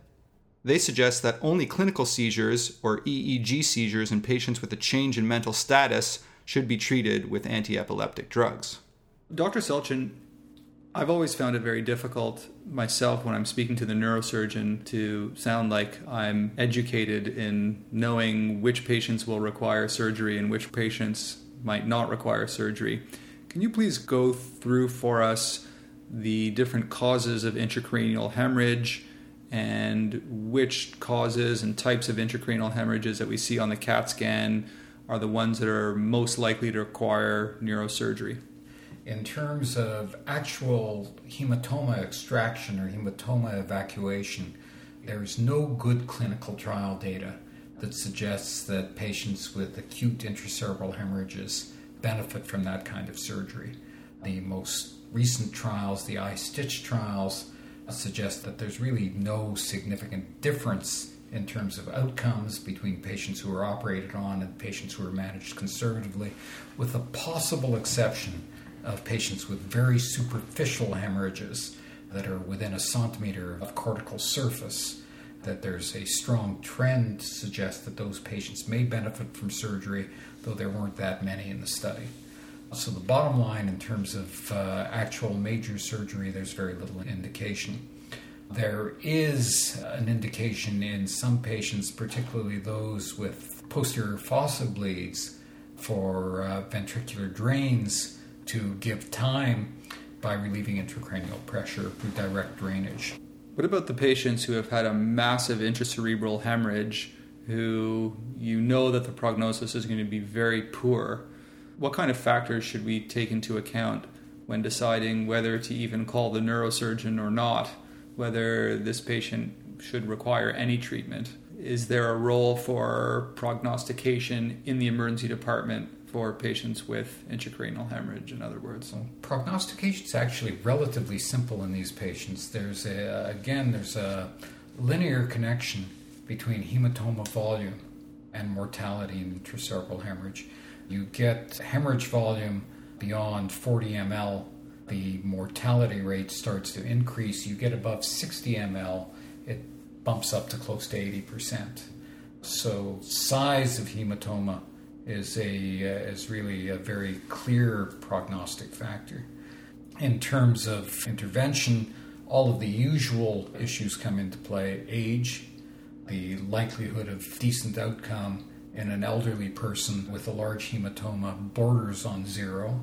Speaker 5: They suggest that only clinical seizures or EEG seizures in patients with a change in mental status should be treated with antiepileptic drugs.
Speaker 1: Dr. Selchen, I've always found it very difficult myself when I'm speaking to the neurosurgeon to sound like I'm educated in knowing which patients will require surgery and which patients might not require surgery. Can you please go through for us the different causes of intracranial hemorrhage and which causes and types of intracranial hemorrhages that we see on the CAT scan are the ones that are most likely to require neurosurgery?
Speaker 2: In terms of actual hematoma extraction or hematoma evacuation, there is no good clinical trial data that suggests that patients with acute intracerebral hemorrhages benefit from that kind of surgery. The most recent trials, the STICH trials, suggest that there's really no significant difference in terms of outcomes between patients who are operated on and patients who are managed conservatively, with the possible exception of patients with very superficial hemorrhages that are within a centimeter of cortical surface. that there's a strong trend to suggest that those patients may benefit from surgery, though there weren't that many in the study. So, the bottom line in terms of uh, actual major surgery, there's very little indication. There is an indication in some patients, particularly those with posterior fossa bleeds, for uh, ventricular drains to give time by relieving intracranial pressure through direct drainage.
Speaker 1: What about the patients who have had a massive intracerebral hemorrhage, who you know that the prognosis is going to be very poor? What kind of factors should we take into account when deciding whether to even call the neurosurgeon or not? Whether this patient should require any treatment? Is there a role for prognostication in the emergency department for patients with intracranial hemorrhage, in other words?
Speaker 2: Prognostication is actually relatively simple in these patients. There's a, again, there's a linear connection between hematoma volume and mortality in intracerebral hemorrhage. You get hemorrhage volume beyond 40 ml, the mortality rate starts to increase. You get above 60 ml, it bumps up to close to 80%. So, size of hematoma is a uh, is really a very clear prognostic factor. In terms of intervention, all of the usual issues come into play: age, the likelihood of decent outcome in an elderly person with a large hematoma borders on zero.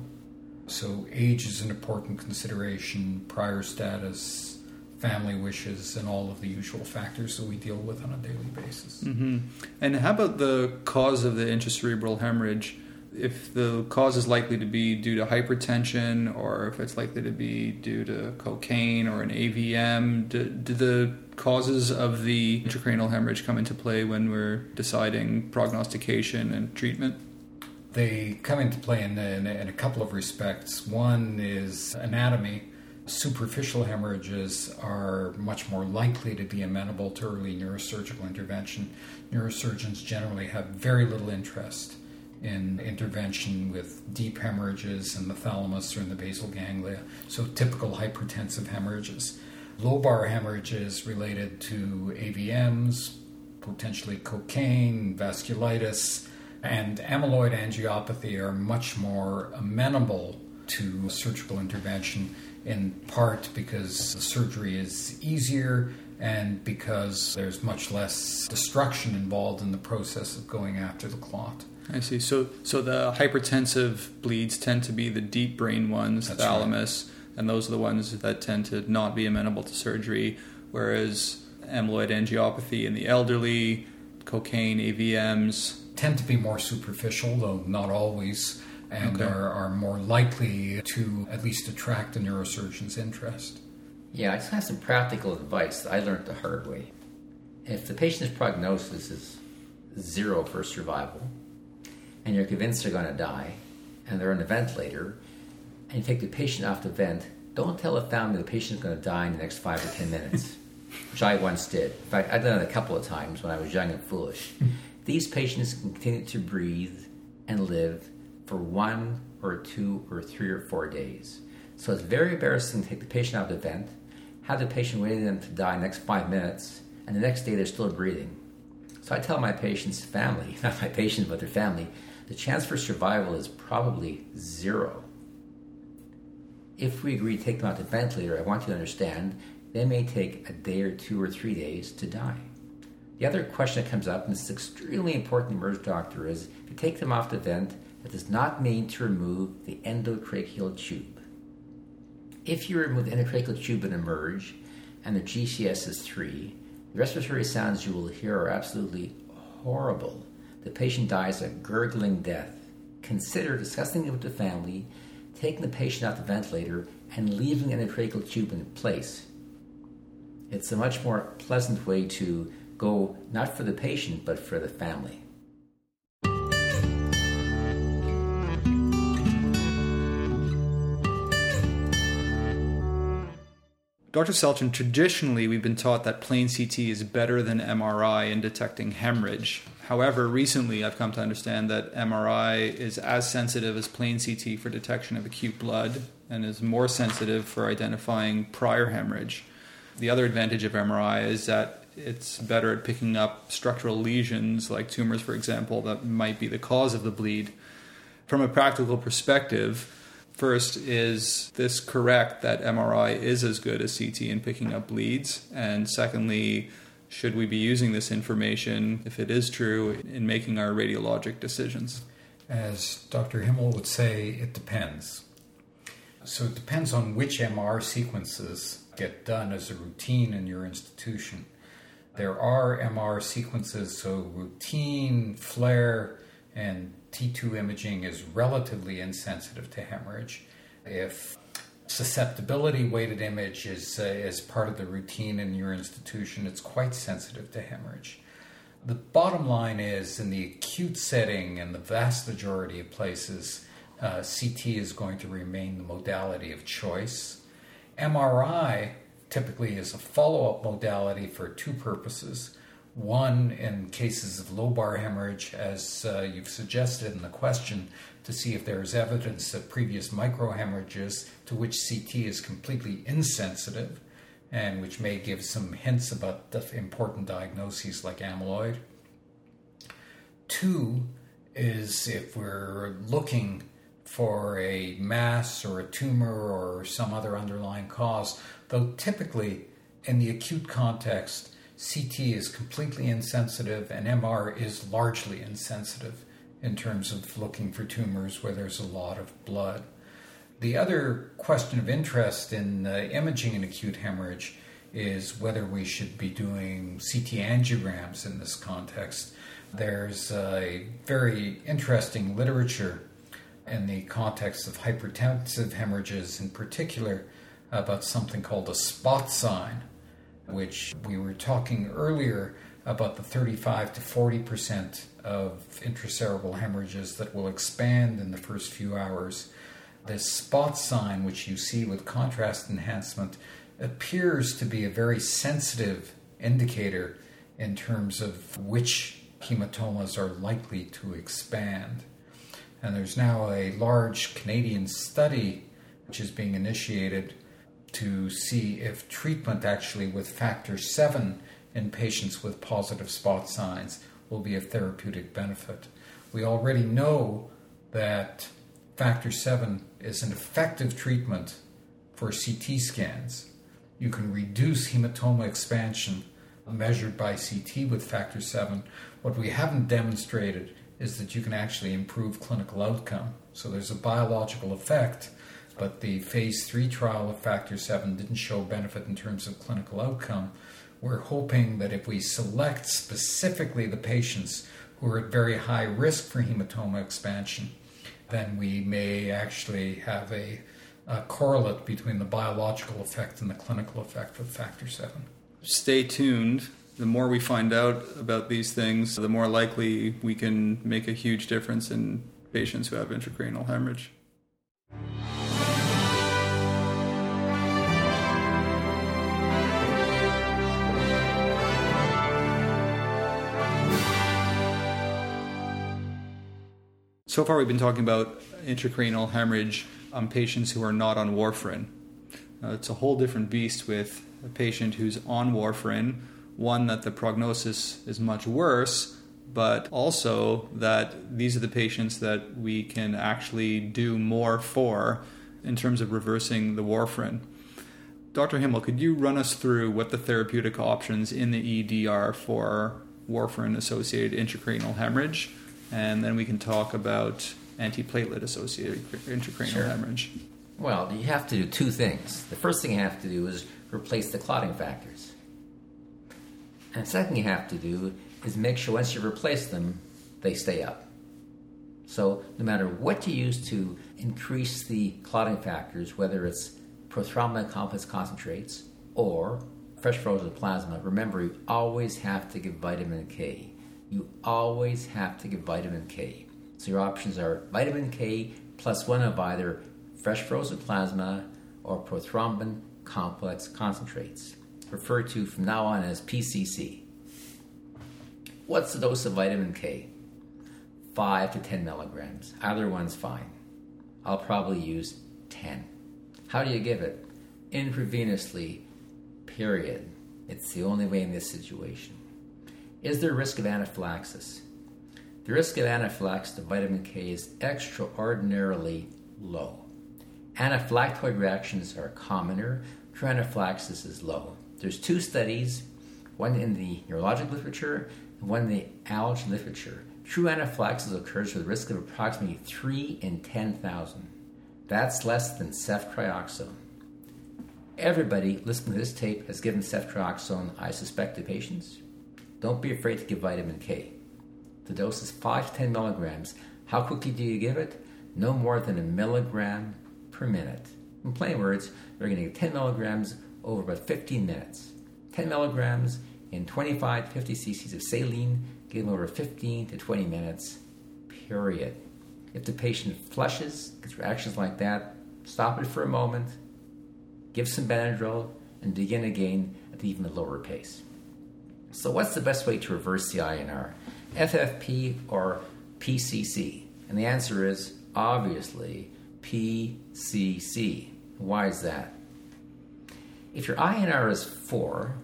Speaker 2: So, age is an important consideration, prior status, family wishes, and all of the usual factors that we deal with on a daily basis.
Speaker 1: Mm-hmm. And how about the cause of the intracerebral hemorrhage? If the cause is likely to be due to hypertension, or if it's likely to be due to cocaine or an AVM, do, do the causes of the intracranial hemorrhage come into play when we're deciding prognostication and treatment?
Speaker 2: They come into play in, in, in a couple of respects. One is anatomy. Superficial hemorrhages are much more likely to be amenable to early neurosurgical intervention. Neurosurgeons generally have very little interest in intervention with deep hemorrhages in the thalamus or in the basal ganglia, so typical hypertensive hemorrhages. Lobar hemorrhages related to AVMs, potentially cocaine, vasculitis, and amyloid angiopathy are much more amenable to surgical intervention, in part because the surgery is easier and because there's much less destruction involved in the process of going after the clot.
Speaker 1: I see. So, so the hypertensive bleeds tend to be the deep brain ones,
Speaker 2: That's
Speaker 1: thalamus, and those are the ones that tend to not be amenable to surgery. Whereas amyloid angiopathy in the elderly, cocaine, AVMs,
Speaker 2: Tend to be more superficial, though not always, and
Speaker 1: Okay.
Speaker 2: are, are more likely to at least attract a neurosurgeon's interest.
Speaker 3: Yeah, I just have some practical advice that I learned the hard way. If the patient's prognosis is zero for survival, and you're convinced they're going to die, and they're on a ventilator, and you take the patient off the vent, don't tell the family the patient's going to die in the next five or ten minutes, which I once did. In fact, I've done it a couple of times when I was young and foolish. These patients continue to breathe and live for one or two or three or four days. So it's very embarrassing to take the patient out of the vent, have the patient waiting them to die next five minutes, and the next day they're still breathing. So I tell my patient's family, not my patient, but their family, the chance for survival is probably zero. If we agree to take them out the ventilator, I want you to understand they may take a day or two or three days to die. The other question that comes up, and this is extremely important to emerge doctor, is if you take them off the vent, that does not mean to remove the endotracheal tube. If you remove the endotracheal tube and emerge, and the GCS is 3, the respiratory sounds you will hear are absolutely horrible. The patient dies a gurgling death. Consider discussing it with the family, taking the patient off the ventilator, and leaving the endotracheal tube in place. It's a much more pleasant way to go, not for the patient, but for the family.
Speaker 1: Dr. Selchen, traditionally we've been taught that plain CT is better than MRI in detecting hemorrhage. However, recently I've come to understand that MRI is as sensitive as plain CT for detection of acute blood and is more sensitive for identifying prior hemorrhage. The other advantage of MRI is that it's better at picking up structural lesions like tumors, for example, that might be the cause of the bleed. From a practical perspective, first, is this correct that MRI is as good as CT in picking up bleeds? And secondly, should we be using this information, if it is true, in making our radiologic decisions?
Speaker 2: As Dr. Himmel would say, it depends. So it depends on which MR sequences get done as a routine in your institution. There are MR sequences, so routine, FLAIR, and T2 imaging is relatively insensitive to hemorrhage. If susceptibility weighted image is, uh, is part of the routine in your institution, it's quite sensitive to hemorrhage. The bottom line is in the acute setting, in the vast majority of places, uh, CT is going to remain the modality of choice. MRI typically is a follow up modality for two purposes. One, in cases of lobar hemorrhage, as uh, you've suggested in the question, to see if there is evidence of previous microhemorrhages to which CT is completely insensitive and which may give some hints about the important diagnoses like amyloid. Two is if we're looking for a mass or a tumor or some other underlying cause, though typically in the acute context, CT is completely insensitive and MR is largely insensitive in terms of looking for tumors where there's a lot of blood. The other question of interest in uh, imaging an acute hemorrhage is whether we should be doing CT angiograms in this context. There's a very interesting literature in the context of hypertensive hemorrhages, in particular, about something called a spot sign which we were talking earlier about the 35 to 40 percent of intracerebral hemorrhages that will expand in the first few hours. This spot sign, which you see with contrast enhancement, appears to be a very sensitive indicator in terms of which hematomas are likely to expand. And there's now a large Canadian study which is being initiated to see if treatment actually with factor 7 in patients with positive spot signs will be of therapeutic benefit. We already know that factor 7 is an effective treatment for CT scans. You can reduce hematoma expansion measured by CT with factor 7. What we haven't demonstrated is that you can actually improve clinical outcome. So there's a biological effect but the phase three trial of factor seven didn't show benefit in terms of clinical outcome. We're hoping that if we select specifically the patients who are at very high risk for hematoma expansion, then we may actually have a, a correlate between the biological effect and the clinical effect of factor seven.
Speaker 1: Stay tuned the more we find out about these things, the more likely we can make a huge difference in patients who have intracranial hemorrhage. So far, we've been talking about intracranial hemorrhage on patients who are not on warfarin. Uh, it's a whole different beast with a patient who's on warfarin, one that the prognosis is much worse, but also that these are the patients that we can actually do more for in terms of reversing the warfarin. Dr. Himmel, could you run us through what the therapeutic options in the ED are for warfarin associated intracranial hemorrhage? And then we can talk about antiplatelet associated intracranial sure. hemorrhage.
Speaker 3: Well, you have to do two things. The first thing you have to do is replace the clotting factors. And the second you have to do is make sure once you replace them, they stay up. So, no matter what you use to increase the clotting factors, whether it's prothrombin complex concentrates or fresh frozen plasma, remember you always have to give vitamin K you always have to give vitamin K. So your options are vitamin K plus one of either fresh frozen plasma or prothrombin complex concentrates, referred to from now on as PCC. What's the dose of vitamin K? 5 to 10 milligrams. Either one's fine. I'll probably use 10. How do you give it? Intravenously, period. It's the only way in this situation. Is there risk of anaphylaxis? The risk of anaphylaxis to vitamin K is extraordinarily low. Anaphylactoid reactions are commoner, true anaphylaxis is low. There's two studies, one in the neurologic literature and one in the allergy literature. True anaphylaxis occurs with a risk of approximately 3 in 10,000. That's less than ceftriaxone. Everybody listening to this tape has given ceftriaxone, I suspect, to patients. Don't be afraid to give vitamin K. The dose is 5 to 10 milligrams. How quickly do you give it? No more than a milligram per minute. In plain words, you're going to give 10 milligrams over about 15 minutes. 10 milligrams in 25 to 50 cc's of saline, give them over 15 to 20 minutes, period. If the patient flushes, gets reactions like that, stop it for a moment, give some Benadryl, and begin again at even a lower pace. So, what's the best way to reverse the INR? FFP or PCC? And the answer is obviously PCC. Why is that? If your INR is 4,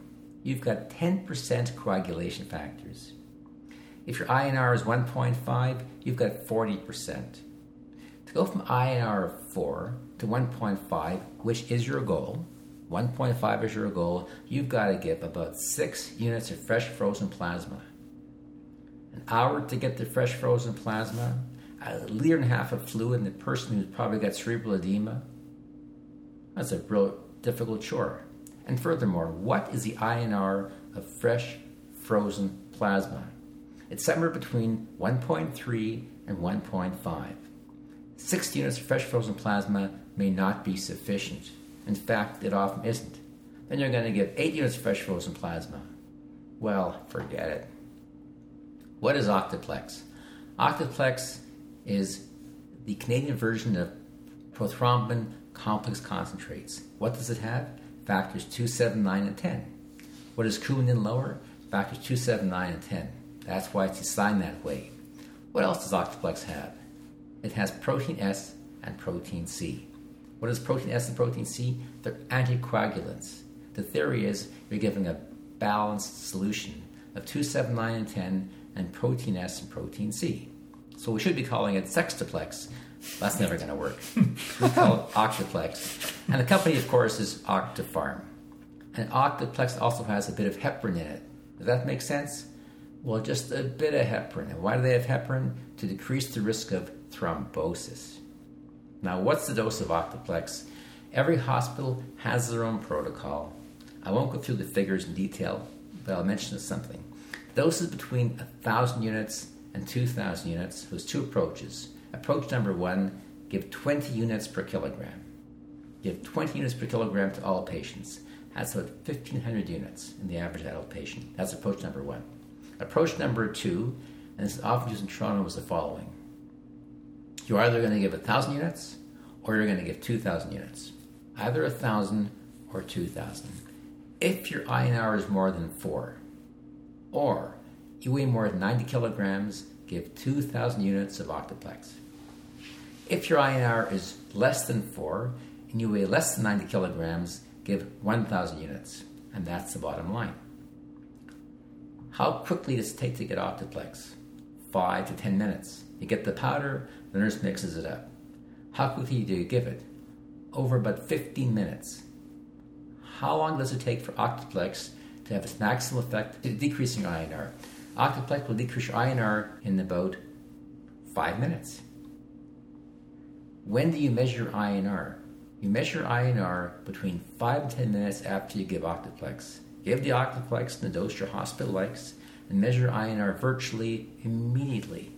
Speaker 3: you've got 10% coagulation factors. If your INR is 1.5, you've got 40%. To go from INR of 4 to 1.5, which is your goal, 1.5 is your goal, you've got to give about 6 units of fresh frozen plasma. An hour to get the fresh frozen plasma, a liter and a half of fluid in the person who's probably got cerebral edema. That's a real difficult chore. And furthermore, what is the INR of fresh frozen plasma? It's somewhere between 1.3 and 1.5. 6 units of fresh frozen plasma may not be sufficient. In fact, it often isn't. Then you're going to give 8 units of fresh frozen plasma. Well, forget it. What is Octaplex? Octaplex is the Canadian version of prothrombin complex concentrates. What does it have? Factors 2, 7, 9, and 10. What is Coumadin lower? Factors 2, 7, 9, and 10. That's why it's designed that way. What else does Octaplex have? It has protein S and protein C. What is protein S and protein C? They're anticoagulants. The theory is you're giving a balanced solution of 279 and 10 and protein S and protein C. So we should be calling it Sextuplex. That's never going to work. we call it Octaplex. And the company, of course, is Octapharm. And Octaplex also has a bit of heparin in it. Does that make sense? Well, just a bit of heparin. And why do they have heparin? To decrease the risk of thrombosis. Now, what's the dose of Octaplex? Every hospital has their own protocol. I won't go through the figures in detail, but I'll mention something. Doses between 1,000 units and 2,000 units was two approaches. Approach number one give 20 units per kilogram. Give 20 units per kilogram to all patients. That's about 1,500 units in the average adult patient. That's approach number one. Approach number two, and this is often used in Toronto, was the following You're either going to give 1,000 units or you're going to give 2,000 units. Either 1,000 or 2,000. If your INR is more than 4, or you weigh more than 90 kilograms, give 2,000 units of Octaplex. If your INR is less than 4 and you weigh less than 90 kilograms, give 1,000 units. And that's the bottom line. How quickly does it take to get Octaplex? 5 to 10 minutes. You get the powder, the nurse mixes it up. How quickly do you give it? Over about 15 minutes. How long does it take for Octaplex to have its maximal effect decreasing INR? Octaplex will decrease your INR in about 5 minutes. When do you measure INR? You measure INR between 5 and 10 minutes after you give Octaplex. Give the Octaplex in the dose your hospital likes and measure INR virtually immediately.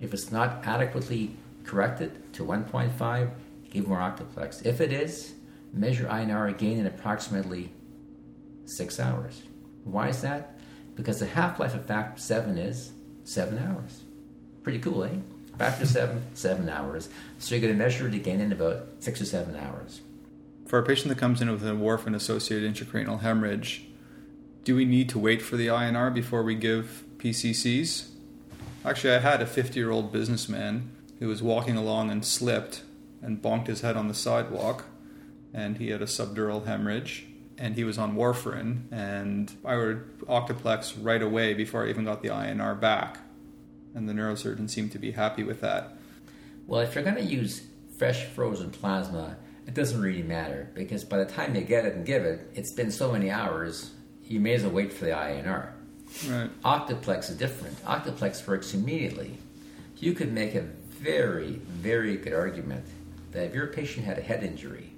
Speaker 3: If it's not adequately corrected to 1.5, give more Octaplex. If it is, measure INR again in approximately 6 hours. Why is that? Because the half life of factor 7 is 7 hours. Pretty cool, eh? Factor 7, 7 hours. So you're going to measure it again in about 6 or 7 hours.
Speaker 1: For a patient that comes in with a warfarin associated intracranial hemorrhage, do we need to wait for the INR before we give PCCs? Actually, I had a 50 year old businessman who was walking along and slipped and bonked his head on the sidewalk, and he had a subdural hemorrhage. and he was on warfarin, and I ordered Octaplex right away before I even got the INR back, and the neurosurgeon seemed to be happy with that.
Speaker 3: Well, if you're going to use fresh frozen plasma, it doesn't really matter because by the time you get it and give it, it's been so many hours, you may as well wait for the INR.
Speaker 1: Right.
Speaker 3: Octaplex is different. Octaplex works immediately. You could make a very, very good argument that if your patient had a head injury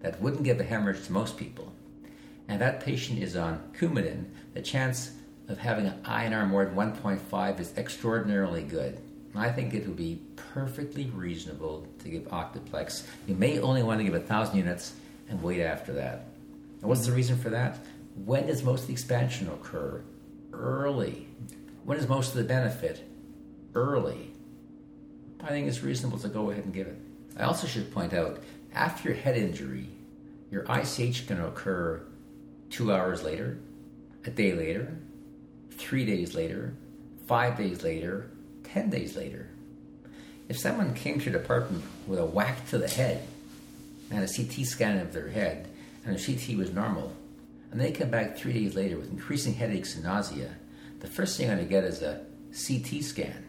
Speaker 3: that wouldn't give a hemorrhage to most people, and that patient is on Coumadin, the chance of having an INR more than 1.5 is extraordinarily good. I think it would be perfectly reasonable to give Octaplex. You may only want to give 1,000 units and wait after that. And what's the reason for that? When does most of the expansion occur? Early. When is most of the benefit? Early. I think it's reasonable to go ahead and give it. I also should point out after your head injury, your ICH can occur two hours later, a day later, three days later, five days later, ten days later. If someone came to your department with a whack to the head and a CT scan of their head, and the CT was normal, and they come back three days later with increasing headaches and nausea, the first thing I'm going to get is a CT scan.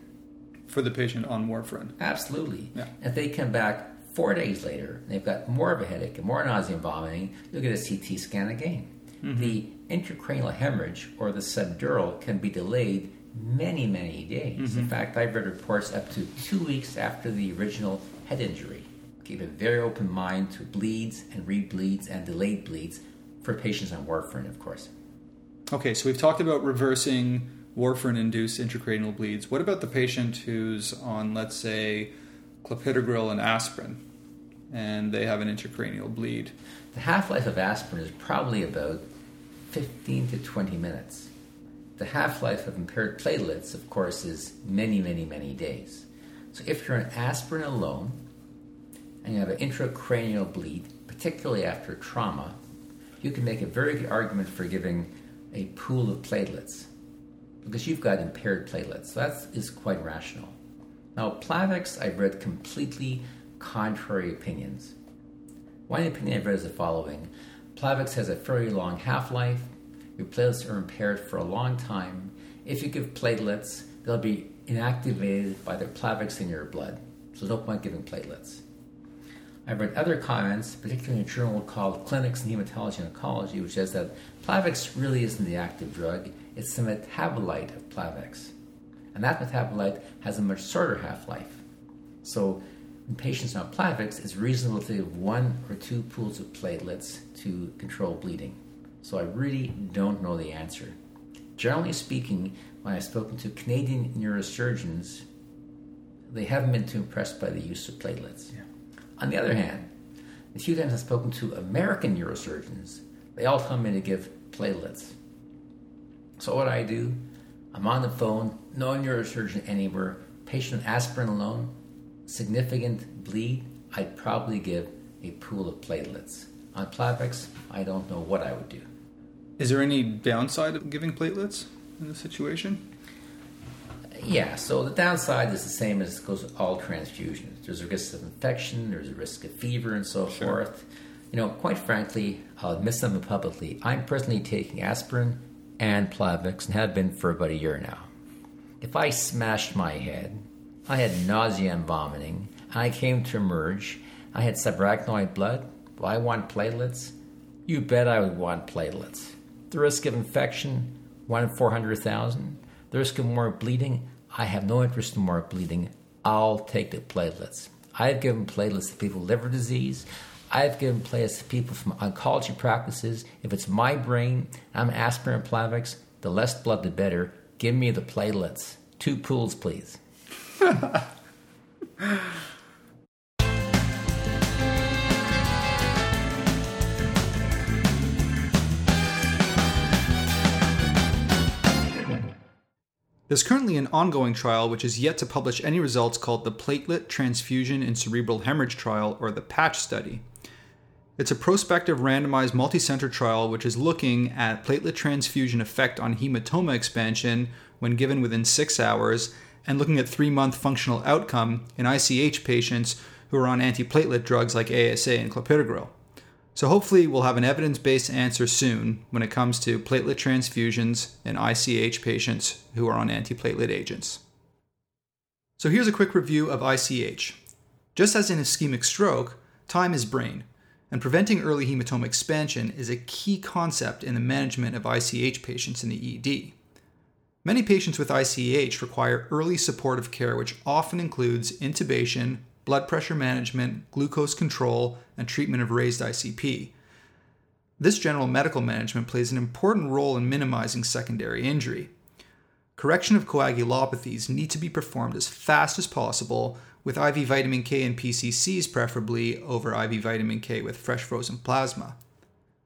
Speaker 1: For the patient on warfarin.
Speaker 3: Absolutely.
Speaker 1: Yeah.
Speaker 3: If they come back four days later and they've got more of a headache and more nausea and vomiting, you'll get a CT scan again. Mm-hmm. The intracranial hemorrhage or the subdural can be delayed many, many days. In mm-hmm. fact, I've read reports up to two weeks after the original head injury. Keep a very open mind to bleeds and rebleeds and delayed bleeds for patients on warfarin, of course.
Speaker 1: Okay, so we've talked about reversing warfarin induced intracranial bleeds. What about the patient who's on, let's say, clopidogrel and aspirin, and they have an intracranial bleed?
Speaker 3: The half life of aspirin is probably about 15 to 20 minutes. The half life of impaired platelets, of course, is many, many, many days. So if you're on aspirin alone and you have an intracranial bleed, particularly after trauma, you can make a very good argument for giving a pool of platelets because you've got impaired platelets. So that is quite rational. Now, Plavix, I've read completely contrary opinions. One opinion I've read is the following Plavix has a very long half life. Your platelets are impaired for a long time. If you give platelets, they'll be inactivated by the Plavix in your blood. So, no point giving platelets. I've read other comments, particularly in a journal called Clinics in Hematology and Oncology, which says that Plavix really isn't the active drug, it's the metabolite of Plavix. And that metabolite has a much shorter half life. So, in patients on Plavix, it's reasonable to give one or two pools of platelets to control bleeding. So, I really don't know the answer. Generally speaking, when I've spoken to Canadian neurosurgeons, they haven't been too impressed by the use of platelets. On the other hand, the few times I've spoken to American neurosurgeons, they all tell me to give platelets. So what I do, I'm on the phone, no neurosurgeon anywhere, patient aspirin alone, significant bleed, I'd probably give a pool of platelets. On Plavix, I don't know what I would do.
Speaker 1: Is there any downside of giving platelets in this situation?
Speaker 3: Yeah, so the downside is the same as goes with all transfusions. There's a risk of infection, there's a risk of fever, and so
Speaker 1: Sure.
Speaker 3: forth. You know, quite frankly, uh, I'll admit something publicly. I'm personally taking aspirin and Plavix and have been for about a year now. If I smashed my head, I had nausea and vomiting, and I came to emerge, I had subarachnoid blood, do I want platelets? You bet I would want platelets. The risk of infection, 1 in 400,000. The risk of more bleeding, I have no interest in more bleeding. I'll take the platelets. I've given platelets to people with liver disease. I've given platelets to people from oncology practices. If it's my brain, I'm aspirin Plavix, the less blood the better. Give me the platelets. Two pools, please.
Speaker 5: There's currently an ongoing trial which is yet to publish any results called the Platelet Transfusion in Cerebral Hemorrhage Trial, or the PATCH study. It's a prospective randomized multicenter trial which is looking at platelet transfusion effect on hematoma expansion when given within six hours and looking at three month functional outcome in ICH patients who are on antiplatelet drugs like ASA and clopidogrel.
Speaker 1: So hopefully we'll have an evidence-based answer soon when it comes to platelet transfusions in ICH patients who are on antiplatelet agents. So here's a quick review of ICH. Just as in ischemic stroke, time is brain, and preventing early hematoma expansion is a key concept in the management of ICH patients in the ED. Many patients with ICH require early supportive care, which often includes intubation, blood pressure management, glucose control, and treatment of raised ICP. This general medical management plays an important role in minimizing secondary injury. Correction of coagulopathies need to be performed as fast as possible, with IV vitamin K and PCCs preferably over IV vitamin K with fresh frozen plasma.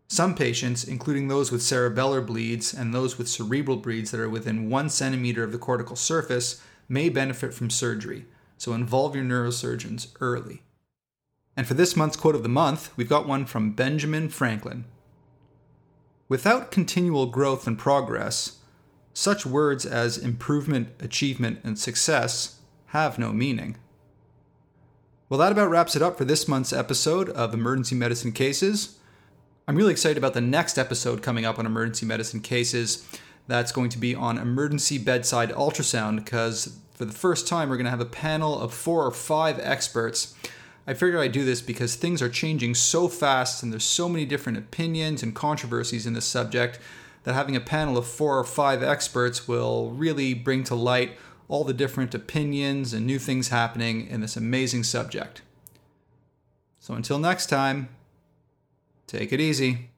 Speaker 1: Some patients, including those with cerebellar bleeds and those with cerebral bleeds that are within one centimeter of the cortical surface, may benefit from surgery so involve your neurosurgeons early. And for this month's quote of the month, we've got one from Benjamin Franklin. Without continual growth and progress, such words as improvement, achievement, and success have no meaning. Well, that about wraps it up for this month's episode of Emergency Medicine Cases. I'm really excited about the next episode coming up on emergency medicine cases. That's going to be on emergency bedside ultrasound because for the first time, we're going to have a panel of four or five experts. I figured I'd do this because things are changing so fast and there's so many different opinions and controversies in this subject that having a panel of four or five experts will really bring to light all the different opinions and new things happening in this amazing subject. So until next time, take it easy.